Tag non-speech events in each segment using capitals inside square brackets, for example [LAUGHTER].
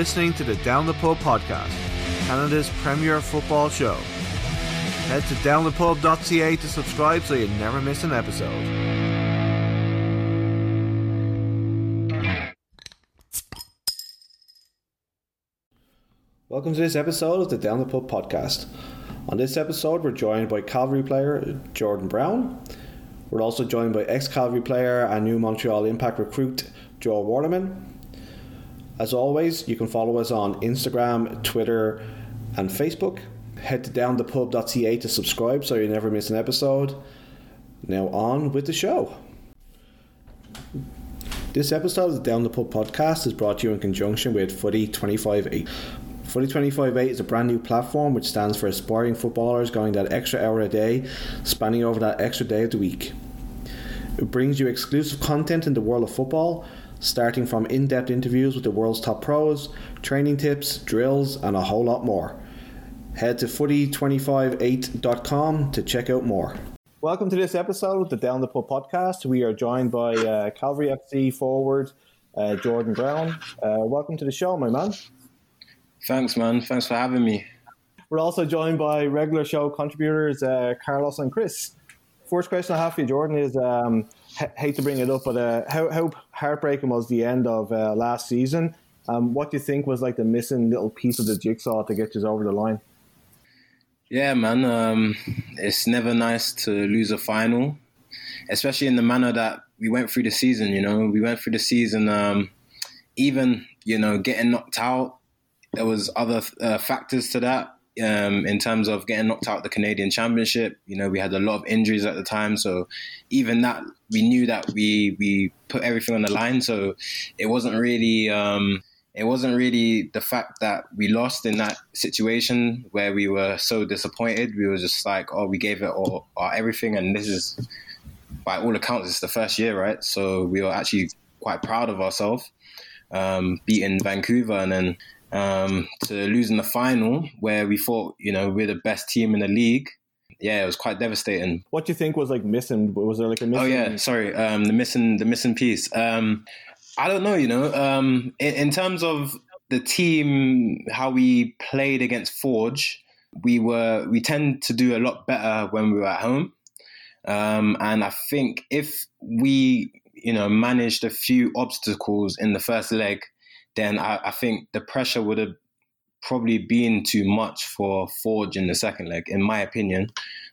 Listening to the Down the Pub podcast, Canada's premier football show. Head to downthepub.ca to subscribe so you never miss an episode. Welcome to this episode of the Down the Pub podcast. On this episode, we're joined by Cavalry player Jordan Brown. We're also joined by ex Cavalry player and new Montreal Impact recruit Joel Waterman. As always, you can follow us on Instagram, Twitter, and Facebook. Head to downthepub.ca to subscribe so you never miss an episode. Now, on with the show. This episode of the Down the Pub podcast is brought to you in conjunction with Footy 258. Footy 258 is a brand new platform which stands for aspiring footballers going that extra hour a day, spanning over that extra day of the week. It brings you exclusive content in the world of football starting from in depth interviews with the world's top pros, training tips, drills, and a whole lot more. Head to footy258.com to check out more. Welcome to this episode of the Down the Pub podcast. We are joined by uh, Cavalry FC forward uh, Jordan Brown. Uh, welcome to the show, my man. Thanks, man. Thanks for having me. We're also joined by regular show contributors uh, Carlos and Chris. First question I have for you, Jordan, is um, hate to bring it up, but uh, how, how heartbreaking was the end of uh, last season? Um, what do you think was like the missing little piece of the jigsaw to get you over the line? Yeah, man, um, it's never nice to lose a final, especially in the manner that we went through the season. You know, we went through the season, um, even you know, getting knocked out. There was other uh, factors to that um, in terms of getting knocked out the Canadian Championship. You know, we had a lot of injuries at the time, so even that we knew that we we put everything on the line. So it wasn't really um, it wasn't really the fact that we lost in that situation where we were so disappointed. We were just like, oh, we gave it all, all everything, and this is by all accounts, it's the first year, right? So we were actually quite proud of ourselves, um, beating Vancouver, and then um, to losing the final where we thought, you know, we're the best team in the league. Yeah, it was quite devastating. What do you think was like missing? Was there like a missing? Oh yeah, sorry, um, the missing the missing piece. Um, I don't know. You know, um, in, in terms of the team, how we played against Forge, we were we tend to do a lot better when we were at home. Um, and I think if we, you know, managed a few obstacles in the first leg, then I, I think the pressure would have probably been too much for Forge in the second leg, in my opinion.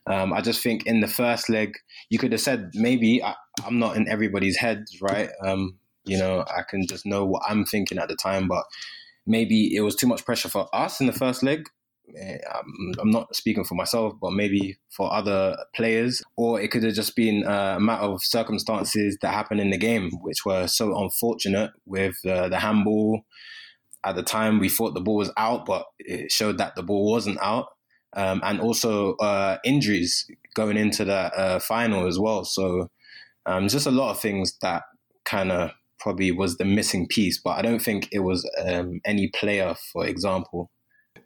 Um, I just think in the first leg, you could have said maybe I, am not in everybody's head, right? Um, you know, I can just know what I'm thinking at the time, but maybe it was too much pressure for us in the first leg. Eh, I'm not speaking for myself, but maybe for other players, or it could have just been a matter of circumstances that happened in the game, which were so unfortunate with uh, the handball. At the time, we thought the ball was out, but it showed that the ball wasn't out, um, and also uh, injuries going into that uh, final as well. So, um, just a lot of things that kind of probably was the missing piece, but I don't think it was um, any player, for example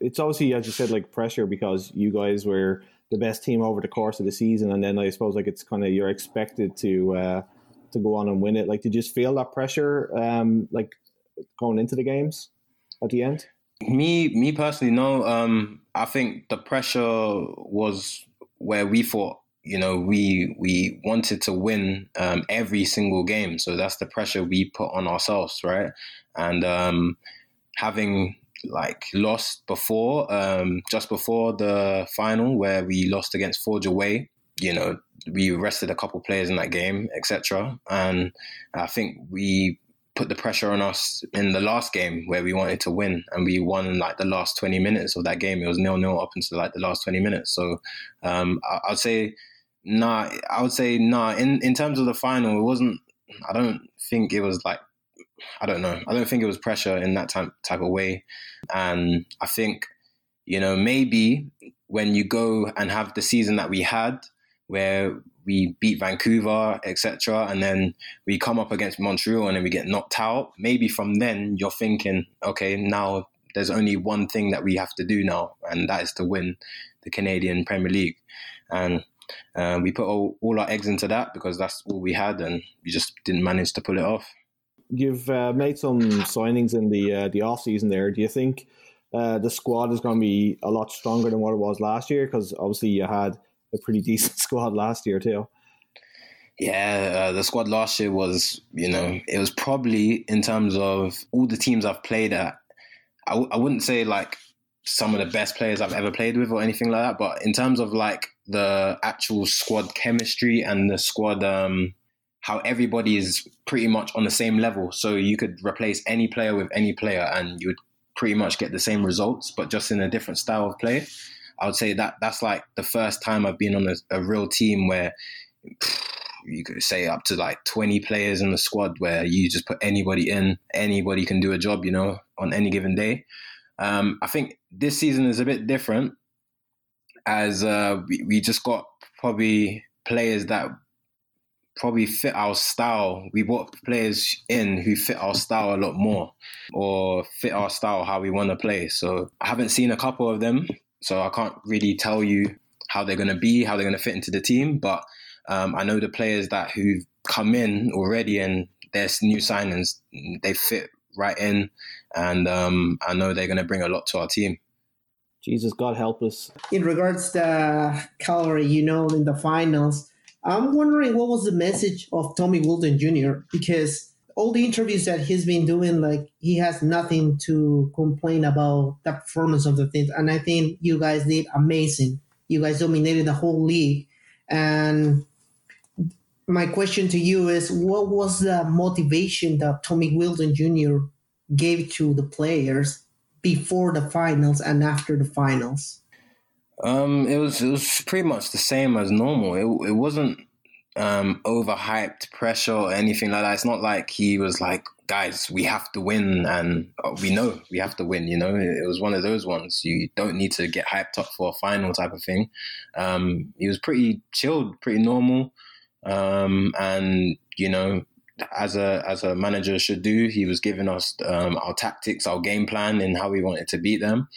it's obviously as you said like pressure because you guys were the best team over the course of the season, and then I suppose like it's kind of you're expected to uh, to go on and win it. Like, did you just feel that pressure um, like going into the games at the end? Me, me personally, no. Um, I think the pressure was where we thought you know we we wanted to win um, every single game so that's the pressure we put on ourselves right and um, having like lost before, um, just before the final where we lost against Forge away. You know, we rested a couple players in that game, etc. And I think we put the pressure on us in the last game where we wanted to win, and we won like the last twenty minutes of that game. It was nil nil up until like the last twenty minutes. So um, I, I'd say nah. I would say nah. In in terms of the final, it wasn't. I don't think it was like I don't know. I don't think it was pressure in that type type of way. And I think, you know, maybe when you go and have the season that we had, where we beat Vancouver, etc., and then we come up against Montreal and then we get knocked out, maybe from then you're thinking, okay, now there's only one thing that we have to do now, and that is to win the Canadian Premier League. And uh, we put all, all our eggs into that because that's all we had, and we just didn't manage to pull it off. You've uh, made some signings in the uh, the off season there. Do you think uh, the squad is going to be a lot stronger than what it was last year? Because obviously you had a pretty [LAUGHS] decent squad last year too. Yeah, uh, the squad last year was, you know, it was probably in terms of all the teams I've played at. I w- I wouldn't say like some of the best players I've ever played with or anything like that, but in terms of like the actual squad chemistry and the squad, um, how everybody is pretty much on the same level. So you could replace any player with any player and you would pretty much get the same results, but just in a different style of play. I would say that that's like the first time I've been on a, a real team where you could say up to like 20 players in the squad where you just put anybody in, anybody can do a job, you know, on any given day. Um, I think this season is a bit different as uh, we, we just got probably players that probably fit our style. We brought players in who fit our style a lot more or fit our style how we want to play. So I haven't seen a couple of them, so I can't really tell you how they're going to be, how they're going to fit into the team. But um, I know the players that who've come in already and there's new signings, they fit right in, and um, I know they're going to bring a lot to our team. Jesus, God help us. In regards to Calgary, you know, in the finals, I'm wondering what was the message of Tommy Wheeldon Jr. because all the interviews that he's been doing, like he has nothing to complain about the performance of the things. And I think you guys did amazing. You guys dominated the whole league. And my question to you is what was the motivation that Tommy Wheeldon Jr. gave to the players before the finals and after the finals? Um, it was it was pretty much the same as normal. It it wasn't um overhyped pressure or anything like that. It's not like he was like, guys, we have to win, and uh, we know we have to win. You know, it was one of those ones. You don't need to get hyped up for a final type of thing. Um, he was pretty chilled, pretty normal, um, and you know, as a as a manager should do. He was giving us um, our tactics, our game plan, and how we wanted to beat them.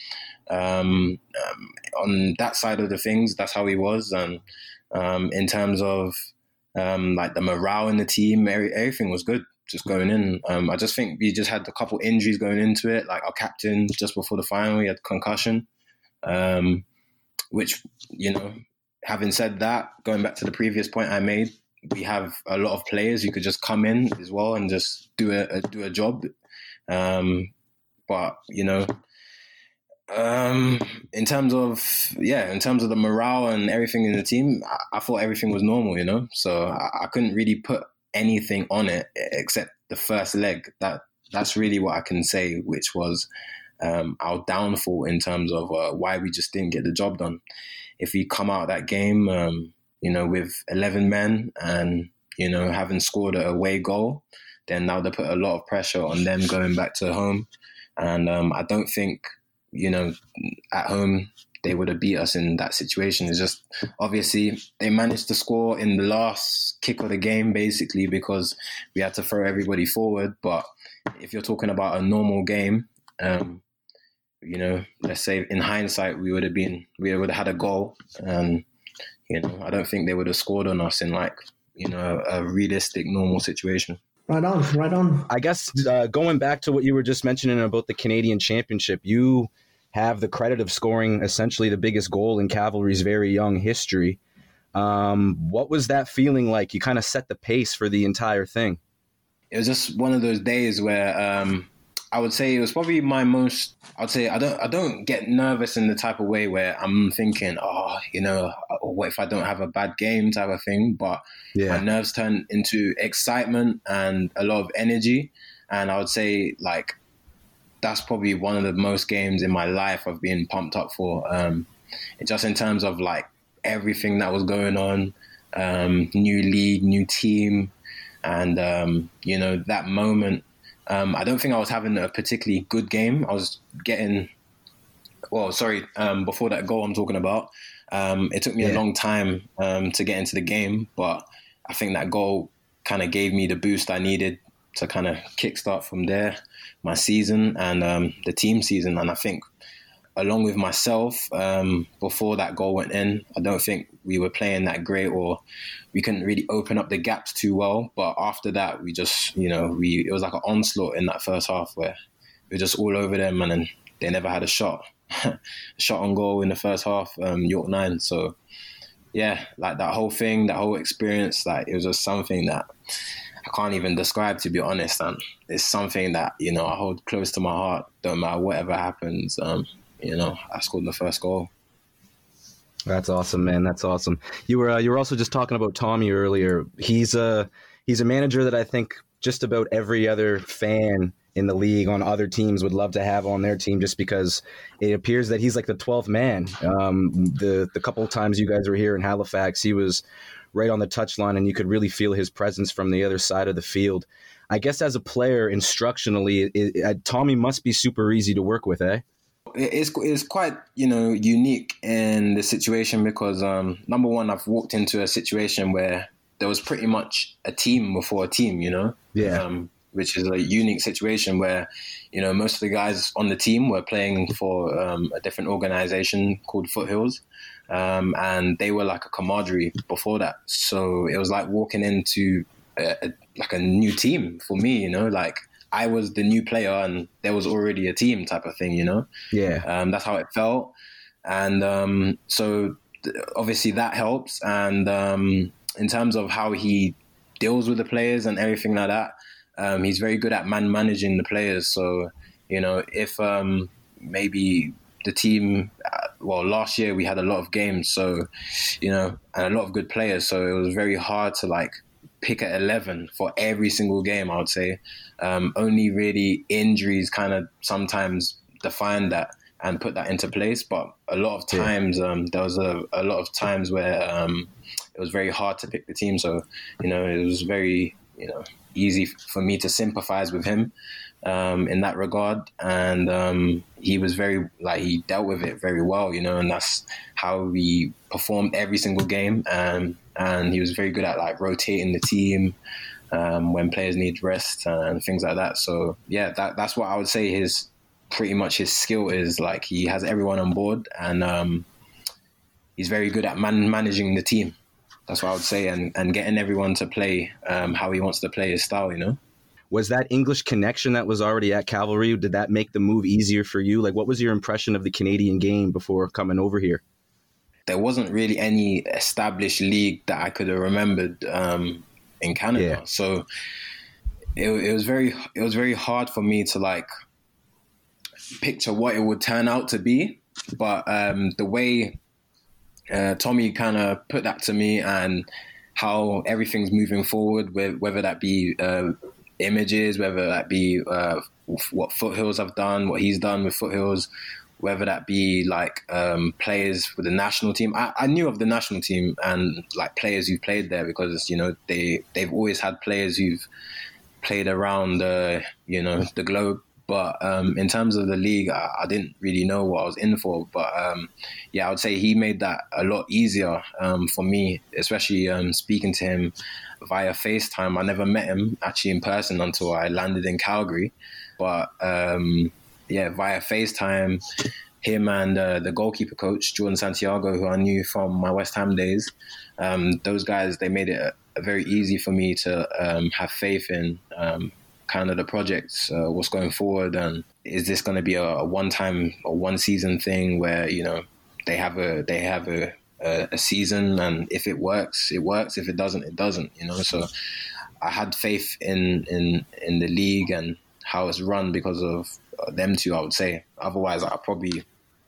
Um, um, on that side of the things, that's how he was. And um, in terms of um, like the morale in the team, every, everything was good. Just going in, um, I just think we just had a couple injuries going into it. Like our captain, just before the final, he had concussion, um, which you know. Having said that, going back to the previous point I made, we have a lot of players who could just come in as well and just do a, a do a job. Um, but you know, um, in terms of yeah, in terms of the morale and everything in the team, I, I thought everything was normal. You know, so I, I, couldn't really put anything on it except the first leg. That that's really what I can say, which was um, our downfall in terms of uh, why we just didn't get the job done. If we come out that game, um, you know, with eleven men and you know having scored a away goal, then now they put a lot of pressure on them going back to home. And um, I don't think you know, at home they would have beat us in that situation. It's just obviously they managed to score in the last kick of the game, basically because we had to throw everybody forward. But if you're talking about a normal game, um, you know, let's say in hindsight we would have been we would have had a goal, and you know, I don't think they would have scored on us in like you know a realistic normal situation. Right on, right on. I guess uh, going back to what you were just mentioning about the Canadian Championship, you have the credit of scoring essentially the biggest goal in Cavalry's very young history. Um, what was that feeling like? You kind of set the pace for the entire thing. It was just one of those days where um, I would say it was probably my most. I'd say I don't I don't get nervous in the type of way where I'm thinking, oh, you know, what if I don't have a bad game type of thing. But yeah. my nerves turn into excitement and a lot of energy, and I would say like that's probably one of the most games in my life I've been pumped up for. Um, just in terms of like everything that was going on, um, new league, new team, and um, you know that moment. Um, I don't think I was having a particularly good game. I was getting, well, sorry, um, before that goal I'm talking about. Um, it took me yeah. a long time to get into the game, but I think that goal kind of gave me the boost I needed to kind of kickstart from there my season and um, the team season. And I think along with myself, um, before that goal went in, I don't think we were playing that great, or we couldn't really open up the gaps too well. But after that, we just, you know, we it was like an onslaught in that first half where we were just all over them, and then they never had a shot, [LAUGHS] shot on goal in the first half. Um, York nine, so yeah, like that whole thing, that whole experience, like it was just something that I can't even describe to be honest. And it's something that you know I hold close to my heart. Don't matter whatever happens. Um, you know, I scored the first goal. That's awesome, man. That's awesome. You were uh, you were also just talking about Tommy earlier. He's a he's a manager that I think just about every other fan in the league on other teams would love to have on their team just because it appears that he's like the 12th man. Um, the the couple times you guys were here in Halifax, he was right on the touchline and you could really feel his presence from the other side of the field. I guess as a player, instructionally, it, it, Tommy must be super easy to work with, eh? It's it's quite you know unique in the situation because um, number one, I've walked into a situation where there was pretty much a team before a team, you know. Yeah. Um, which is a unique situation where, you know, most of the guys on the team were playing for um, a different organization called Foothills, um, and they were like a camaraderie before that. So it was like walking into a, a, like a new team for me, you know, like I was the new player and there was already a team type of thing, you know. Yeah, um, that's how it felt, and um, so th- obviously that helps. And um, in terms of how he deals with the players and everything like that um, he's very good at man managing the players. So, you know, if um, maybe the team, uh, well, last year we had a lot of games, so, you know, and a lot of good players. So it was very hard to like pick at 11 for every single game, I would say. Um, only really injuries kind of sometimes define that and put that into place. But a lot of times, um, there was a, a lot of times where um, it was very hard to pick the team. So, you know, it was very, you know, easy for me to sympathize with him um, in that regard. And um, he was very like he dealt with it very well, you know, and that's how we performed every single game. Um, and he was very good at like rotating the team um, when players need rest and things like that. So yeah, that that's what I would say his pretty much his skill is like he has everyone on board and um, he's very good at man- managing the team. That's what I would say, and, and getting everyone to play um, how he wants to play his style, you know? Was that English connection that was already at Cavalry, did that make the move easier for you? Like, what was your impression of the Canadian game before coming over here? There wasn't really any established league that I could have remembered um, in Canada. Yeah. So it, it was very it was very hard for me to like picture what it would turn out to be. But um, the way uh, Tommy kind of put that to me and how everything's moving forward, whether that be uh, images, whether that be uh, what Foothills have done, what he's done with Foothills, whether that be like um, players with the national team. I, I, knew of the national team and like players who've played there because you know they they've always had players who've played around the you know the globe but um, in terms of the league, I, I, didn't really know what I was in for. But um, yeah, I would say he made that a lot easier um, for me, especially um, speaking to him via FaceTime. I never met him actually in person until I landed in Calgary. But um, yeah, via FaceTime, him and uh, the goalkeeper coach, Jordan Santiago, who I knew from my West Ham days, um, those guys, they made it very easy for me to have faith in kind of the projects, uh, what's going forward, and is this going to be a, a one-time or one-season thing where you know they have a they have a, a, a season, and if it works, it works. If it doesn't, it doesn't. You know, so I had faith in in in the league and how it's run because of them two. I would say. Otherwise, I probably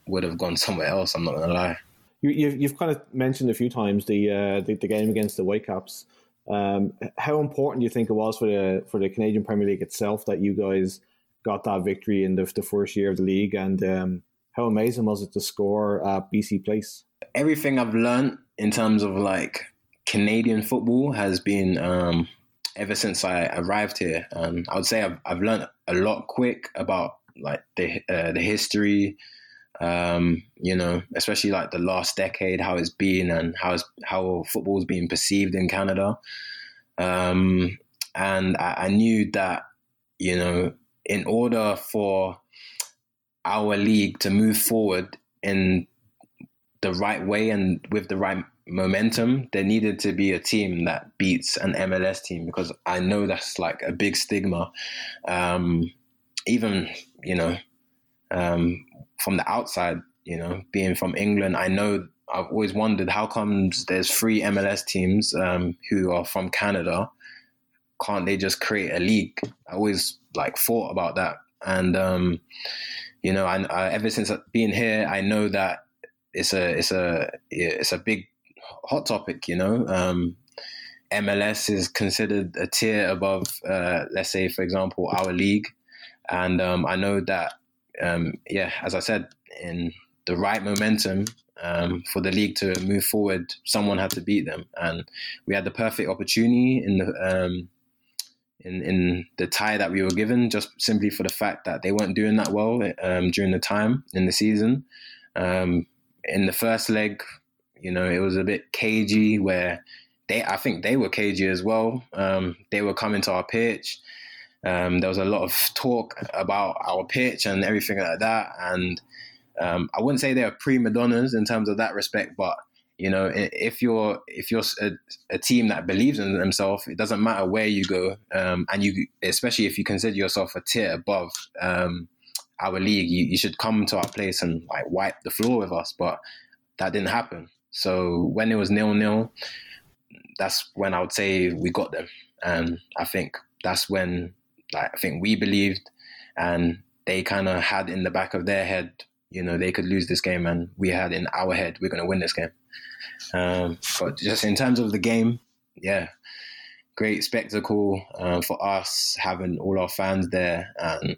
would have gone somewhere else. I'm not gonna lie. You, you've, you've kind of mentioned a few times the, uh, the, the game against the Whitecaps. Um, how important do you think it was for the for the Canadian Premier League itself that you guys got that victory in the, the first year of the league, and um, how amazing was it to score at BC Place? Everything I've learned in terms of like Canadian football has been um, ever since I arrived here. Um, I would say I've, I've learned a lot quick about like the uh, the history, um, you know, especially like the last decade, how it's been and how how football's being perceived in Canada. Um, and I, I, knew that, you know, in order for our league to move forward in the right way and with the right momentum, there needed to be a team that beats an MLS team because I know that's like a big stigma. Um, even you know, um, from the outside, you know, being from England, I know I've always wondered how comes there's three MLS teams um, who are from Canada. Can't they just create a league? I always like thought about that, and um, you know, I, I, ever since being here, I know that it's a it's a it's a big hot topic. You know, um, MLS is considered a tier above, uh, let's say, for example, our league, and um, I know that, um, yeah, as I said, in the right momentum um, for the league to move forward, someone had to beat them, and we had the perfect opportunity in the um, in in the tie that we were given, just simply for the fact that they weren't doing that well um, during the time in the season. Um, in the first leg, you know, it was a bit cagey where they, I think they were cagey as well. Um, they were coming to our pitch. Um, there was a lot of talk about our pitch and everything like that. And um, I wouldn't say they're prima donnas in terms of that respect, but you know, if you're if you're a, a team that believes in themselves, it doesn't matter where you go, um, and you especially if you consider yourself a tier above um, our league, you, you should come to our place and like wipe the floor with us. But that didn't happen. So when it was nil nil, that's when I would say we got them, and I think that's when like I think we believed, and they kind of had in the back of their head, you know, they could lose this game, and we had in our head we're going to win this game. Um, but just in terms of the game, yeah, great spectacle uh, for us having all our fans there, and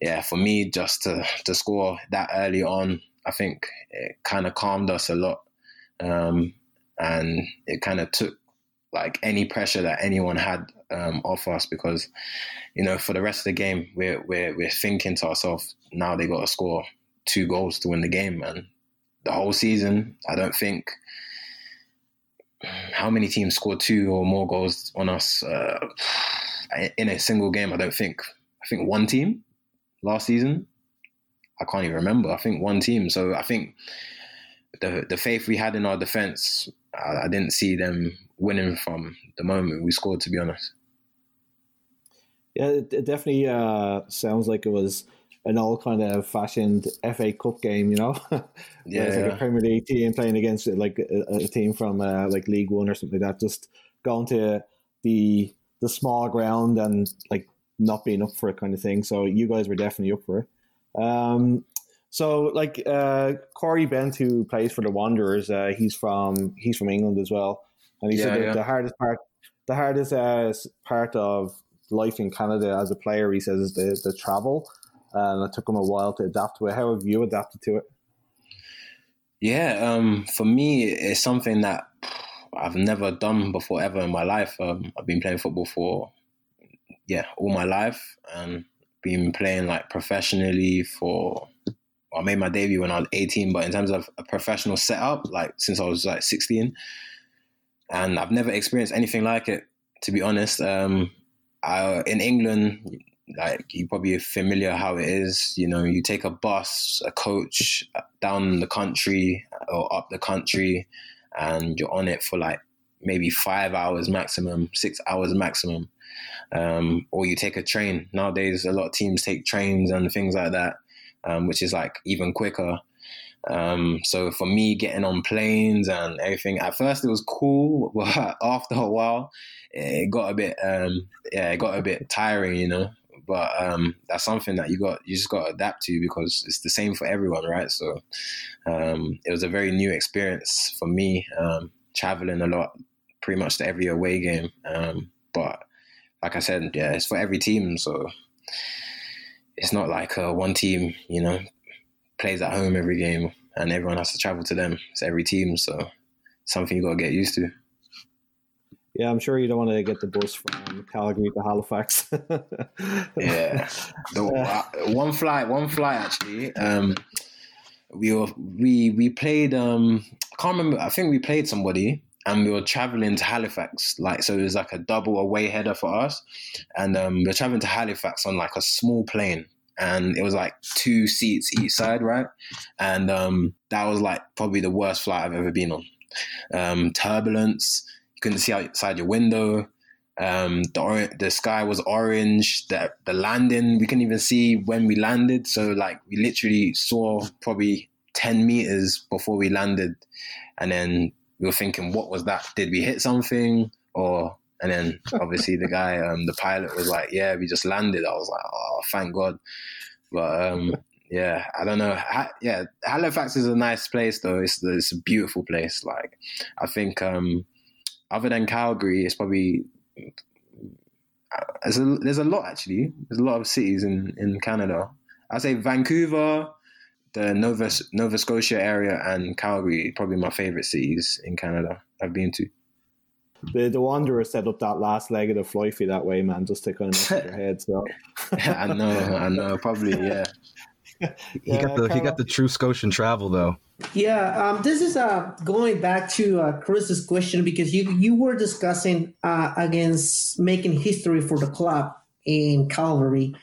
yeah, for me just to to score that early on, I think it kind of calmed us a lot um, and it kind of took like any pressure that anyone had um, off us because you know for the rest of the game we're we're we're thinking to ourselves now they got to score two goals to win the game and the whole season I don't think how many teams scored two or more goals on us uh, in a single game I don't think. I think one team last season I can't even remember. I think one team. So I think the the faith we had in our defense, I, I, didn't see them winning from the moment we scored. To be honest. Yeah, it, it definitely uh, sounds like it was an old kind of fashioned FA Cup game, you know. [LAUGHS] yeah, it's like a Premier League team playing against like a, a team from uh, like League One or something like that. Just going to the the small ground and like not being up for it kind of thing. So you guys were definitely up for it. Um, so, like uh, Corey Bent, who plays for the Wanderers, uh, he's from he's from England as well, and he yeah, said yeah. the hardest part, the hardest uh, part of life in Canada as a player, he says, is the, the travel, and it took him a while to adapt to it. How have you adapted to it? Yeah, um, for me, it's something that I've never done before ever in my life. Um, I've been playing football for yeah all my life, and been playing like professionally for I made my debut when I was 18, but in terms of a professional setup, like since I was like 16, and I've never experienced anything like it. To be honest, um, I, in England, like you probably familiar how it is. You know, you take a bus, a coach down the country or up the country, and you're on it for like maybe five hours maximum, six hours maximum. Um, or you take a train. Nowadays, a lot of teams take trains and things like that um, which is like even quicker. Um, so for me, getting on planes and everything, at first it was cool, [LAUGHS] but after a while, it got a bit, um, yeah, it got a bit tiring, you know. But um, that's something that you got, you just got to adapt to because it's the same for everyone, right? So um, it was a very new experience for me, um, traveling a lot, pretty much to every away game. Um, but like I said, yeah, it's for every team, so it's not like uh, one team, you know, plays at home every game and everyone has to travel to them. It's every team, so something you got to get used to. Yeah, I'm sure you don't want to get the bus from Calgary to Halifax. [LAUGHS] yeah, the, uh, one flight, one flight actually. Um, we were we we played. Um, I can't remember. I think we played somebody, and we were traveling to Halifax. Like so, it was like a double away header for us, and um, we are traveling to Halifax on like a small plane. and it was like two seats each side, right? And um, that was like probably the worst flight I've ever been on. Um, turbulence, you couldn't see outside your window. Um, the or- the sky was orange. The the landing we couldn't even see when we landed. So like we literally saw probably ten meters before we landed, and then we were thinking, what was that? Did we hit something? Or and then [LAUGHS] obviously the guy, um, the pilot was like, yeah, we just landed. I was like, oh, thank God. But um, yeah, I don't know. Ha- yeah, Halifax is a nice place though. It's it's a beautiful place. Like I think um, other than Calgary, it's probably there's a, there's a lot actually. There's a lot of cities in, in Canada. I say Vancouver, the Nova Nova Scotia area, and Calgary probably my favorite cities in Canada. I've been to. The the Wanderer set up that last leg of the fly fee that way, man, just to kind of mess your head. So [LAUGHS] I know, I know, probably, yeah. [LAUGHS] He Yeah, got the he got the true Scotian travel though. Yeah, um, this is uh, going back to uh, Chris's question because you you were discussing uh, against making history for the club in Calgary.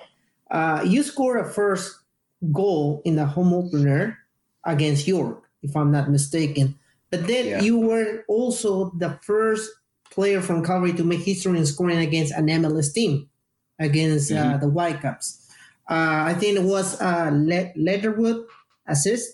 Uh, you scored a first goal in the home opener against York, if I'm not mistaken. But then Yeah. you were also the first player from Calgary to make history in scoring against an MLS team, against uh, the Whitecaps. Uh, I think it was uh, Le- Leatherwood assist.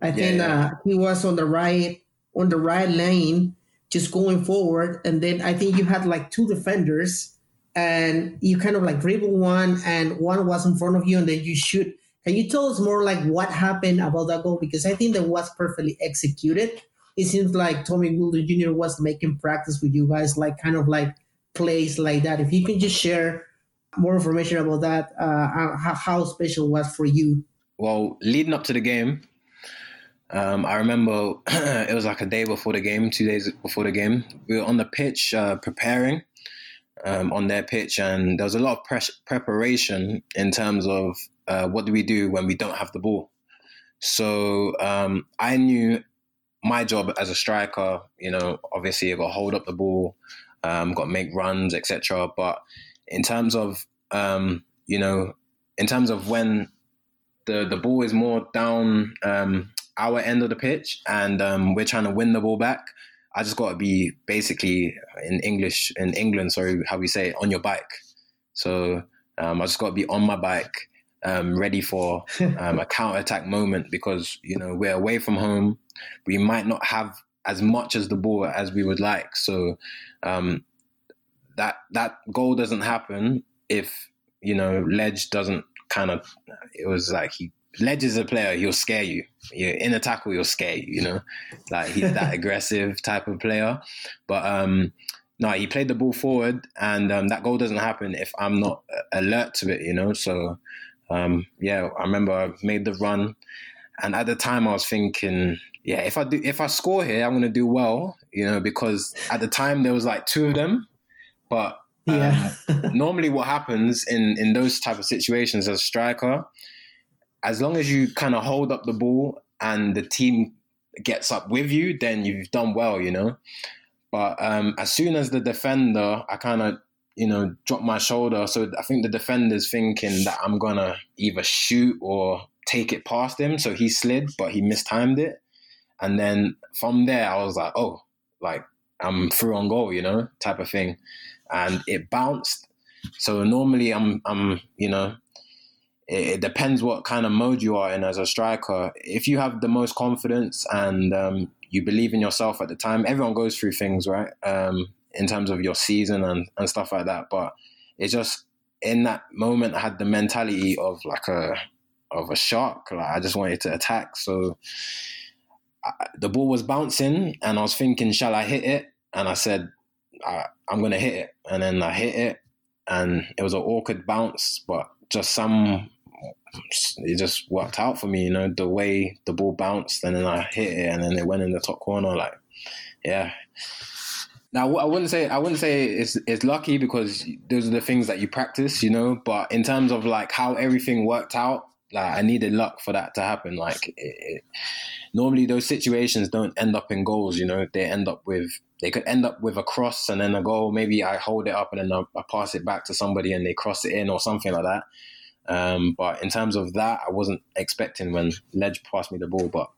I think yeah. Uh, he was on the right on the right lane, just going forward, and then I think you had like two defenders, and you kind of like dribble one, and one was in front of you, and then you shoot. Can you tell us more like what happened about that goal? Because I think that was perfectly executed. It seems like Tommy Wheeldon Jr. was making practice with you guys, like kind of like plays like that. If you can just share more information about that, uh, how, how special was for you. Well, leading up to the game, um, I remember [CLEARS THROAT] it was like a day before the game, two days before the game. We were on the pitch uh, preparing um, on their pitch, and there was a lot of preparation in terms of uh, what do we do when we don't have the ball. So um, I knew my job as a striker. You know, obviously I got to hold up the ball, um, got to make runs, etc. But in terms of um, you know, in terms of when the the ball is more down um, our end of the pitch, and um, we're trying to win the ball back. I just got to be basically in English in England. Sorry, how we say it, on your bike. So um, I just got to be on my bike, um, ready for [LAUGHS] um, a counter attack moment because you know we're away from home. We might not have as much as the ball as we would like. So um, that that goal doesn't happen if you know Ledge doesn't kind of. It was like he Ledge is a player. He'll scare you. You're in a tackle, he'll scare you. You know, like he's that [LAUGHS] aggressive type of player. But um, no, he played the ball forward, and um, that goal doesn't happen if I'm not alert to it. You know, so um, yeah, I remember I made the run, and at the time I was thinking, yeah, if I do, if I score here, I'm gonna do well. You know, because at the time there was like two of them, but um, Yeah. normally what happens in in those type of situations as a striker as long as you kind of hold up the ball and the team gets up with you then you've done well you know? But um, as soon as the defender i kind of you know drop my shoulder so i think the defender's thinking that i'm gonna either shoot or take it past him so he slid but he mistimed it. And then from there i was like oh like i'm through on goal you know type of thing. And it bounced. So normally I'm I'm you know it, depends what kind of mode you are in as a striker. If you have the most confidence and um, you believe in yourself at the time, everyone goes through things right um, in terms of your season and, and stuff like that. But it's just in that moment I had the mentality of like a of a shark. Like I just wanted to attack. So I, the ball was bouncing and I was thinking, shall I hit it? And I said, I, I'm gonna hit it, and then I hit it, and it was an awkward bounce, but just some, it just worked out for me, you know, the way the ball bounced, and then I hit it, and then it went in the top corner, like, yeah. Now I wouldn't say I wouldn't say it's it's lucky because those are the things that you practice, you know. But in terms of like how everything worked out, like I needed luck for that to happen. Like it, it, normally those situations don't end up in goals, you know. They end up with they could end up with a cross and then a goal. Maybe I hold it up and then I, I pass it back to somebody and they cross it in or something like that. Um, but in terms of that, I wasn't expecting when Ledge passed me the ball. But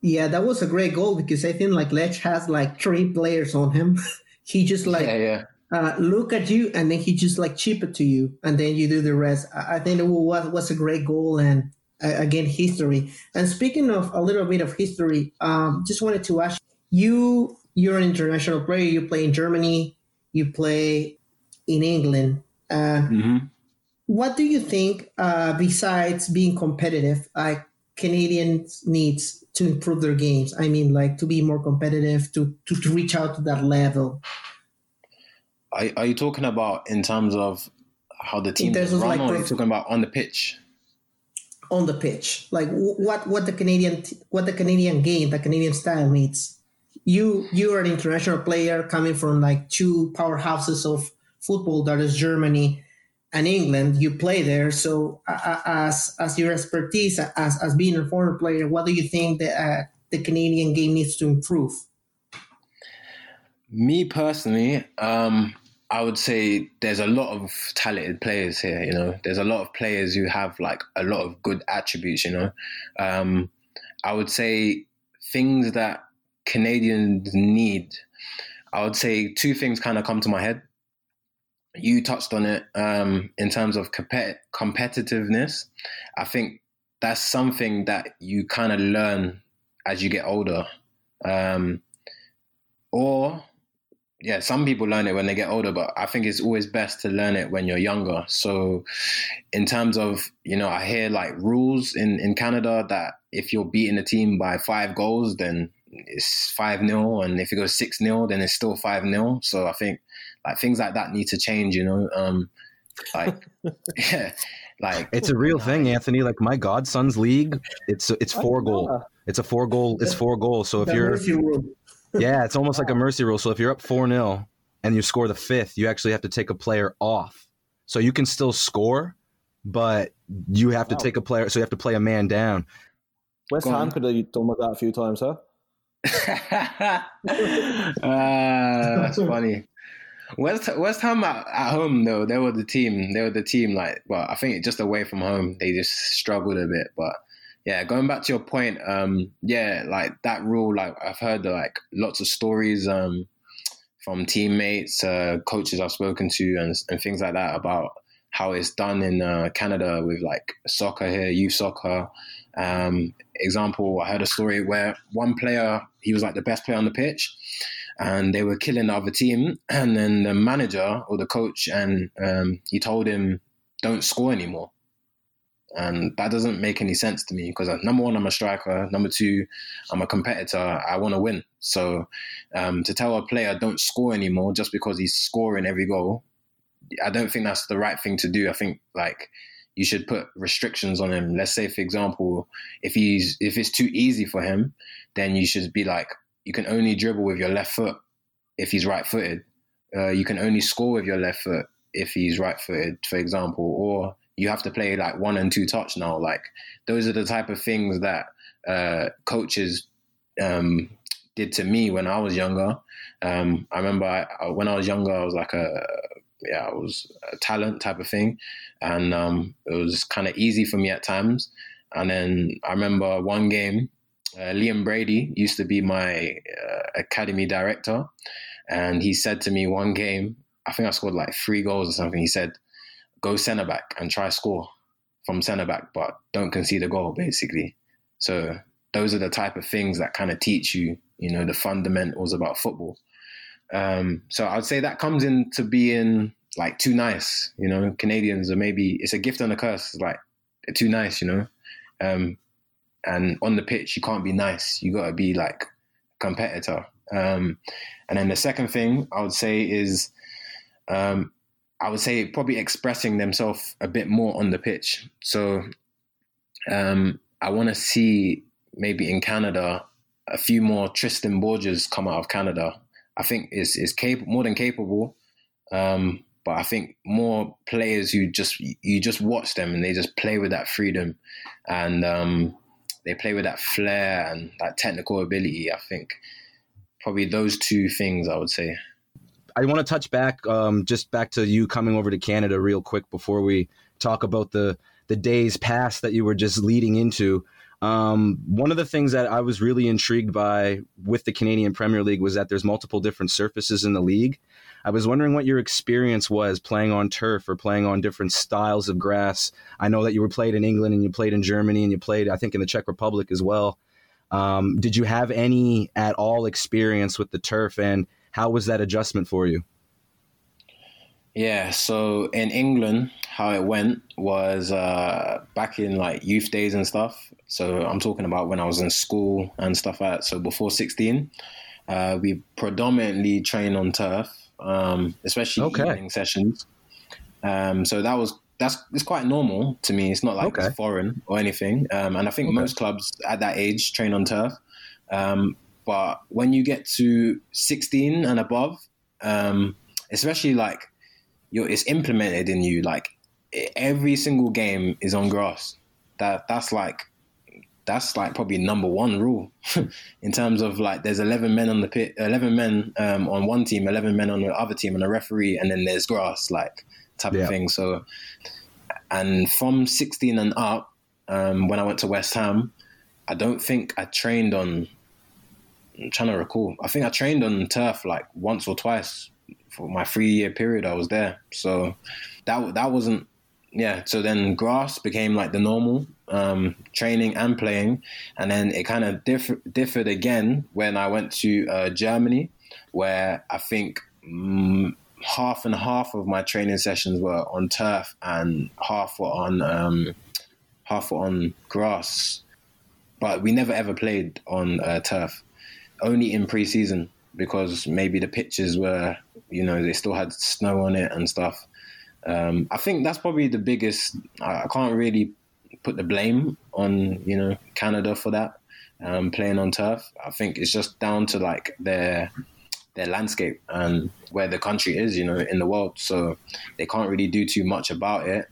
yeah, that was a great goal because I think like Ledge has like three players on him. [LAUGHS] he just like yeah, yeah. Uh, look at you and then he just like chip it to you and then you do the rest. I, I think it was was a great goal and uh, again history. And speaking of a little bit of history, um, just wanted to ask you. You're an international player. You play in Germany. You play in England. Uh, hmm what do you think uh, besides being competitive like canadians needs to improve their games? I mean like to be more competitive to to, to reach out to that level. Are, are you talking about in terms of how the team is run, like, or are you talking about on the pitch? on the pitch. Like what what the canadian what the canadian game the canadian style needs. You you are an international player coming from like two powerhouses of football that is germany and england you play there so uh, as as your expertise as as being a foreign player what do you think that uh, the canadian game needs to improve Me personally, um, I would say there's a lot of talented players here. You know, there's a lot of players who have like a lot of good attributes. You know, um, I would say things that Canadians need. I would say two things kind of come to my head. You touched on it um, in terms of compet- competitiveness. I think that's something that you kind of learn as you get older. Um, or yeah, some people learn it when they get older, but I think it's always best to learn it when you're younger. So, in terms of, you know, I hear like rules in, in Canada that if you're beating a team by five goals, then it's 5 0. And if it goes 6 0, then it's still 5 0. So, I think like things like that need to change, you know? Um, like, [LAUGHS] yeah, like It's a real thing, Anthony. Like my godson's league, it's it's four goal. It's a four goal. It's four goals. So if you're [LAUGHS] yeah, it's almost like a mercy rule. So if you're up four 0 and you score the fifth, you actually have to take a player off. So you can still score, but you have to take a player. So you have to play a man down. West Go Ham on. could have done with that a few times, huh? Ah, [LAUGHS] that's funny. West West Ham at, at home though they were the team they were the team like but I think just away from home they just struggled a bit but yeah going back to your point um yeah like that rule like I've heard like lots of stories um from teammates uh, coaches I've spoken to and and things like that about how it's done in uh, Canada with like soccer here youth soccer. Um example I heard a story where one player he was like the best player on the pitch and they were killing the other team. [CLEARS THROAT] And then the manager or the coach, and um, he told him, "Don't score anymore." And that doesn't make any sense to me because number one, I'm a striker. Number two, I'm a competitor. I want to win. So um, to tell a player don't score anymore just because he's scoring every goal, I don't think that's the right thing to do. I think like you should put restrictions on him. Let's say, for example, if he's if it's too easy for him, then you should be like, you can only dribble with your left foot if he's right footed. Uh, you can only score with your left foot if he's right footed, for example, or you have to play like one and two touch now. Like those are the type of things that uh, coaches um, did to me when I was younger. Um, I remember I, when I was younger, I was like a yeah, I was a talent type of thing, and um, it was kind of easy for me at times. And then I remember one game uh, Liam Brady used to be my uh, academy director, and he said to me one game, I think I scored like three goals or something. He said, "Go centre back and try score from centre back, but don't concede a goal." Basically, so those are the type of things that kind of teach you, you know, the fundamentals about football. Um, so I'd say that comes into being like too nice. You know, Canadians are maybe it's a gift and a curse. It's like too nice. You know. Um, and on the pitch you can't be nice. You got to be like a competitor. Um, and then the second thing i would say is um, i would say probably expressing themselves a bit more on the pitch. So um, i want to see maybe in canada a few more tristan borges come out of canada. I think is is capable more than capable um, but I think more players who just you just watch them and they just play with that freedom, and um, they play with that flair and that technical ability. I think probably those two things I would say. I want to touch back, um, just back to you coming over to Canada real quick before we talk about the the days past that you were just leading into. Um, one of the things that I was really intrigued by with the Canadian Premier League was that there's multiple different surfaces in the league. I was wondering what your experience was playing on turf or playing on different styles of grass. I know that you were played in England and you played in Germany and you played, I think, in the Czech Republic as well. Um, did you have any at all experience with the turf, and how was that adjustment for you? Yeah, so in England, how it went was uh, back in like youth days and stuff. So I'm talking about when I was in school and stuff like that. So before 16, uh, we predominantly train on turf, um, especially okay. evening sessions. Um, so that was that's it's quite normal to me. It's not like okay. it's foreign or anything. Um, and I think okay. most clubs at that age train on turf. Um, but when you get to 16 and above, um, especially like you're, it's implemented in you. Like every single game is on grass. That that's like that's like probably number one rule [LAUGHS] in terms of like there's 11 men on the pit 11 men um, on one team 11 men on the other team and a referee and then there's grass like type yeah. of thing so and from 16 and up um, when i went to west ham i don't think i trained on i'm trying to recall i think i trained on turf like once or twice for my three year period I was there. So that that wasn't yeah. So then grass became like the normal um, training and playing, and then it kind of differ, differed again when I went to uh, Germany, where I think. Mm, half and half of my training sessions were on turf and half were on um, half were on grass. But we never ever played on uh, turf, only in preseason because maybe the pitches were, you know, they still had snow on it and stuff. Um, I think that's probably the biggest. I, can't really put the blame on you know Canada for that um, playing on turf. I think it's just down to like their their landscape and where the country is, you know, in the world. So they can't really do too much about it.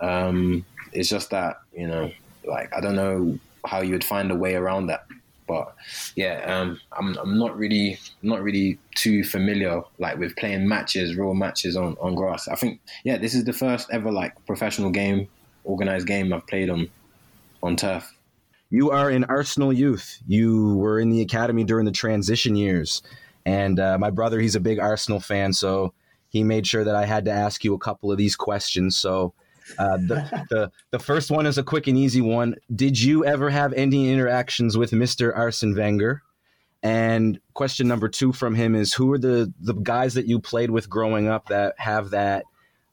Um, it's just that you know, like I don't know how you would find a way around that. But yeah, um, I'm I'm not really not really too familiar like with playing matches, real matches on, on grass. I think yeah, this is the first ever like professional game, organized game I've played on on turf. You are an Arsenal youth. You were in the academy during the transition years, and uh, my brother he's a big Arsenal fan, so he made sure that I had to ask you a couple of these questions. So uh, the, [LAUGHS] the the first one is a quick and easy one. Did you ever have any interactions with Mr. Arsene Wenger? And question number two from him is: Who are the the guys that you played with growing up that have that,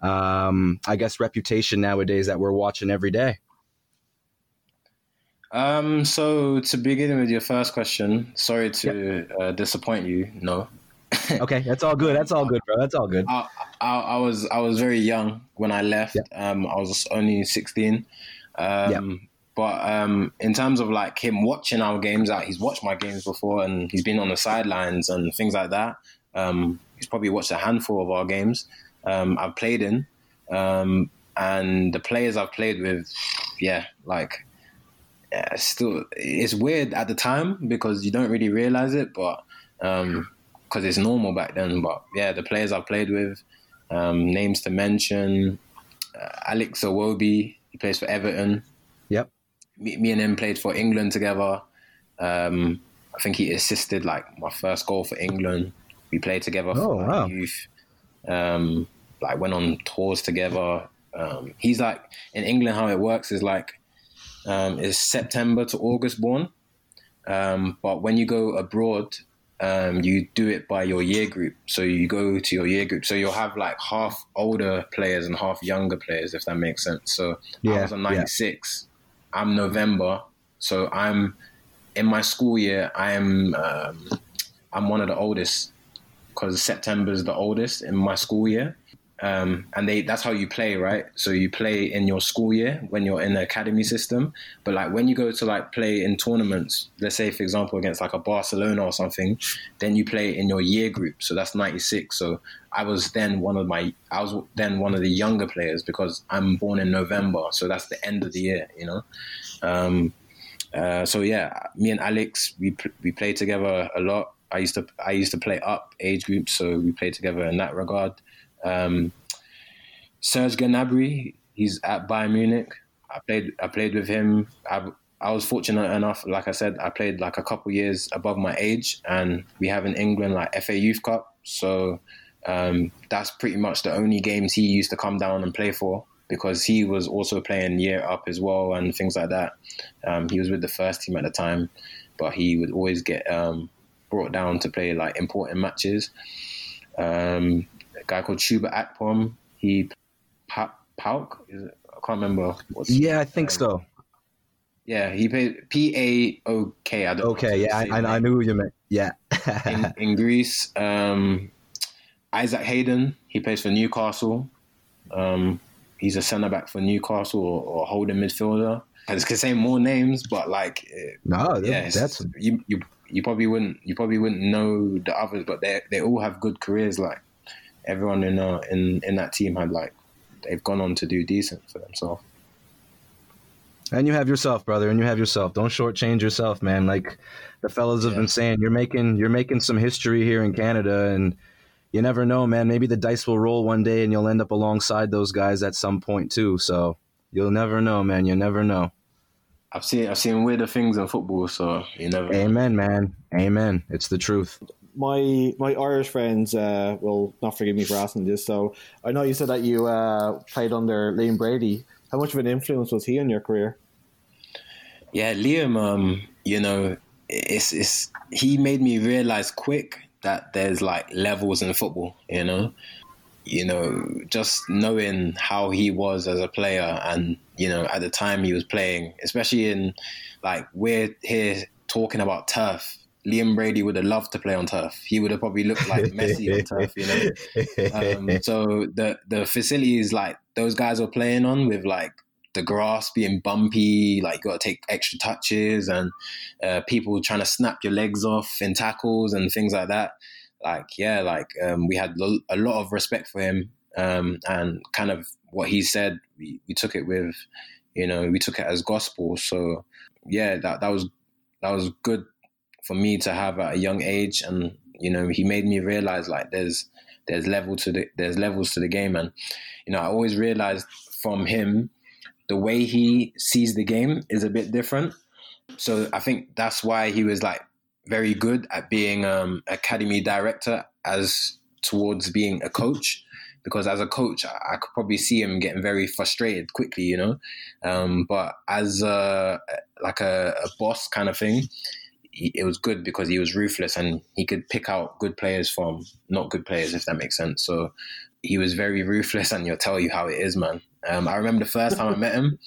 um, I guess, reputation nowadays that we're watching every day? Um, so to begin with your first question, sorry to yep. uh, disappoint you. No, [LAUGHS] okay, that's all good. That's all good, bro. That's all good. I, I, I was I was very young when I left. Yeah. Um, I was only sixteen. Um, yeah. But um, in terms of like him watching our games out, he's watched my games before, and he's been on the sidelines and things like that. Um, he's probably watched a handful of our games um, I've played in, um, and the players I've played with, yeah, like yeah, still it's weird at the time because you don't really realize it, but um, because it's normal back then. But yeah, the players I've played with, um, names to mention, uh, Alex Iwobi, he plays for Everton. Yep. Me, me and him played for England together. Um, I think he assisted like my first goal for England. We played together oh, for wow. youth. Um, like went on tours together. Um, he's like in England. How it works is like um, is September to August born, um, but when you go abroad, um, you do it by your year group. So you go to your year group. So you'll have like half older players and half younger players, if that makes sense. So yeah, I was a 96. Yeah. I'm November. So I'm in my school year. I am um, I'm one of the oldest because September is the oldest in my school year um, and they that's how you play right? So you play in your school year when you're in the academy system. But like when you go to like play in tournaments let's say for example against like a barcelona or something then you play in your year group. So that's 96 so i was then one of my i was then one of the younger players because i'm born in november. So that's the end of the year you know? Um, uh, so yeah me and alex we we played together a lot. I used to i used to play up age groups so we played together in that regard um, Serge Gnabry, he's at Bayern Munich. I played I played with him. I I was fortunate enough, like I said, I played like a couple years above my age, and we have in England like FA Youth Cup. So um, that's pretty much the only games he used to come down and play for because he was also playing year up as well and things like that. Um, he was with the first team at the time, but he would always get um, brought down to play like important matches. Um, guy called Chuba Akpom, he pa- Pauk, I can't remember. Yeah, I think so. Yeah, he played P A O K. Okay, yeah, I, I, knew who you meant. Yeah, [LAUGHS] in, in, Greece, um, Isaac Hayden, he plays for Newcastle. Um, he's a centre back for Newcastle or, or holding midfielder. I could say more names, but like, no, yeah, that's you, you. You probably wouldn't. You probably wouldn't know the others, but they they all have good careers. Like everyone in uh, in in that team had like they've gone on to do decent for themselves. And you have yourself, brother, and you have yourself. Don't shortchange yourself, man. Like the fellas have yeah. been saying, you're making you're making some history here in Canada, and you never know, man. Maybe the dice will roll one day, and you'll end up alongside those guys at some point too. So you'll never know, man. You never know. I've seen I've seen weirder things in football, so you never. Amen, man. Amen. It's the truth. My my Irish friends uh, will not forgive me for asking this. So I know you said that you uh, played under Liam Brady. How much of an influence was he on your career? Yeah, Liam. Um, you know, it's it's he made me realize quick that there's like levels in football. You know, you know, just knowing how he was as a player, and you know, at the time he was playing, especially in like we're here talking about turf. Liam Brady would have loved to play on turf. He would have probably looked like Messi on turf, you know. Um, [LAUGHS] so the the facilities like those guys were playing on with like the grass being bumpy, like you got to take extra touches, and uh, people trying to snap your legs off in tackles and things like that. Like yeah, like um, we had a lot of respect for him, um, and kind of what he said, we, we took it with, you know, we took it as gospel. So yeah, that that was that was good for me to have at a young age, and you know, he made me realize like there's there's level to the there's levels to the game, and you know, I always realized from him the way he sees the game is a bit different. So I think that's why he was like very good at being um, academy director as towards being a coach. Because as a coach, I could probably see him getting very frustrated quickly, you know. Um, but as a, like a, a boss kind of thing, it was good because he was ruthless and he could pick out good players from not good players, if that makes sense. So he was very ruthless, [LAUGHS] and he'll tell you how it is, man. Um, I remember the first time I met him.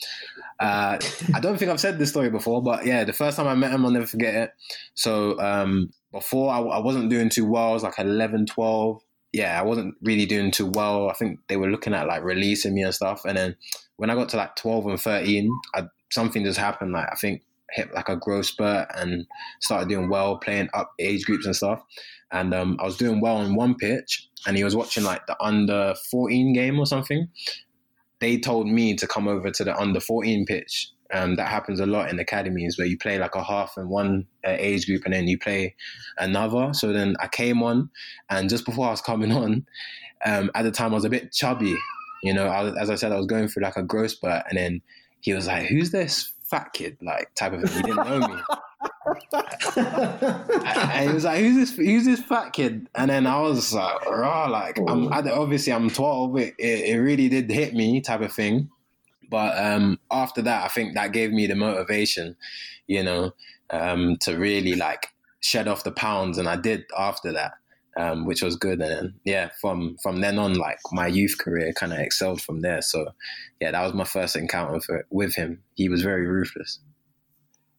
Uh, I don't think I've said this story before, but yeah, the first time I met him, I'll never forget it. So um, before, I, I, wasn't doing too well. I was like 11, 12. Yeah, I wasn't really doing too well. I think they were looking at like releasing me and stuff. And then when I got to like 12 and 13, I, something just happened. Like I think hit like a growth spurt and started doing well, playing up age groups and stuff. And um, I was doing well on one pitch, and he was watching like the under 14 game or something they told me to come over to the under 14 pitch. Um, that happens a lot in academies where you play like a half in one uh, age group and then you play another. So then I came on, and just before I was coming on, um, at the time I was a bit chubby. You know, I, as I said, I was going through like a growth spurt, and then he was like, "Who's this fat kid?" Like type of thing. He didn't know me. [LAUGHS] and he was like, "Who's this? Who's this fat kid?" And then I was like, "Raw!" Like, I'm obviously I'm 12. It, it, it really did hit me, type of thing. But um, after that, I think that gave me the motivation, you know, um, to really like shed off the pounds, and I did after that, um, which was good. And then, yeah, from from then on, like my youth career kind of excelled from there. So, yeah, that was my first encounter for, with him. He was very ruthless.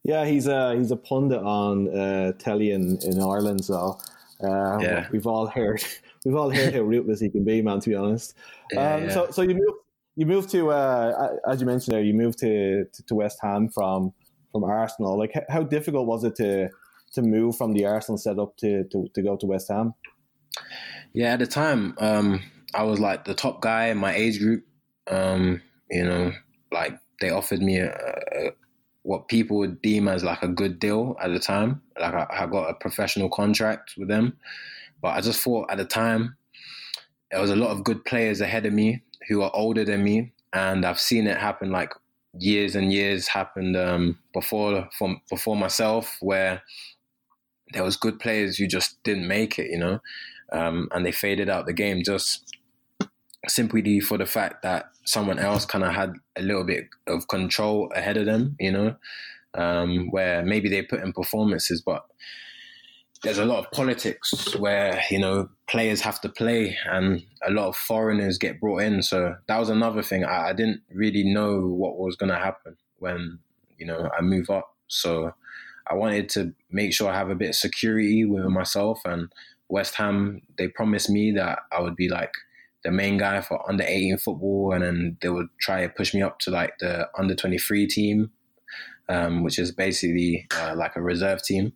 Yeah, he's a he's a pundit on uh, telly in, in Ireland, so uh, yeah. we've all heard [LAUGHS] we've all heard how ruthless he can be, man. To be honest, yeah, um, yeah. so so you moved you moved to uh, as you mentioned there, you moved to, to, to West Ham from from Arsenal. Like, how difficult was it to to move from the Arsenal setup to, to, to go to West Ham? Yeah, at the time, um, I was like the top guy in my age group. Um, you know, like they offered me a, a, what people would deem as like a good deal at the time. Like I, I, got a professional contract with them, but I just thought at the time there was a lot of good players ahead of me who are older than me, and I've seen it happen like years and years happened um, before from before myself where there was good players who just didn't make it, you know, um, and they faded out the game just simply for the fact that someone else kind of had a little bit of control ahead of them, you know, um, where maybe they put in performances, but there's a lot of politics where you know players have to play and a lot of foreigners get brought in. So that was another thing. I, I didn't really know what was going to happen when you know i move up. So i wanted to make sure i have a bit of security with myself and west ham they promised me that i would be like the main guy for under 18 football and then they would try to push me up to like the under 23 team um, which is basically uh, like a reserve team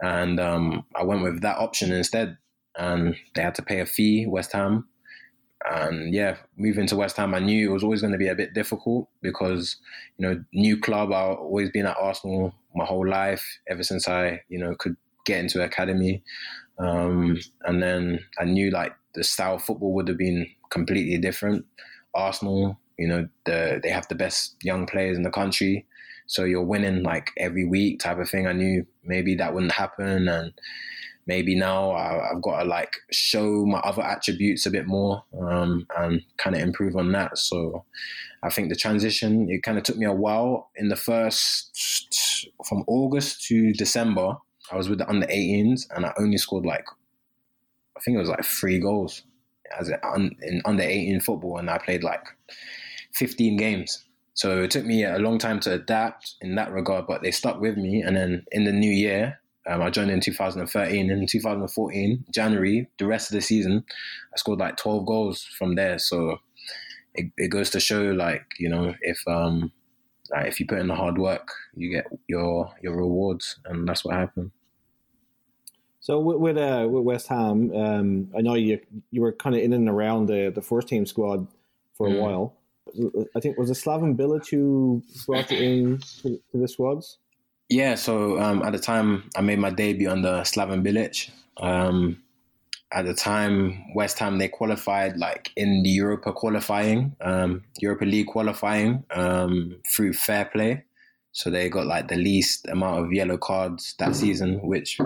and um, I went with that option instead. And they had to pay a fee, West Ham. And yeah, moving to West Ham, I knew it was always going to be a bit difficult because you know, new club. I've always been at Arsenal my whole life, ever since I you know could get into academy. Um, and then I knew like the style of football would have been completely different. Arsenal, you know, the, they have the best young players in the country. So you're winning like every week type of thing. I knew maybe that wouldn't happen. And maybe now I, have got to like show my other attributes a bit more um, and kind of improve on that. So I think the transition, it kind of took me a while. In the first, from August to December, I was with the under 18s and I only scored like, I think it was like three goals as in under 18 football. And I played like 15 games. So it took me a long time to adapt in that regard, but they stuck with me. And then in the new year, um, I joined in 2013. In 2014, January, the rest of the season, I scored like 12 goals from there. So it, it goes to show, like you know, if um, like if you put in the hard work, you get your your rewards, and that's what happened. So with with, uh, with West Ham, um, I know you you were kind of in and around the the first team squad for a mm. while. I think was it Slaven Bilic who brought it in to, to the squads. Yeah, so um, at the time I made my debut under Slaven Bilic. Um, at the time, West Ham they qualified like in the Europa qualifying, um, Europa League qualifying um, through fair play. So they got like the least amount of yellow cards that season, which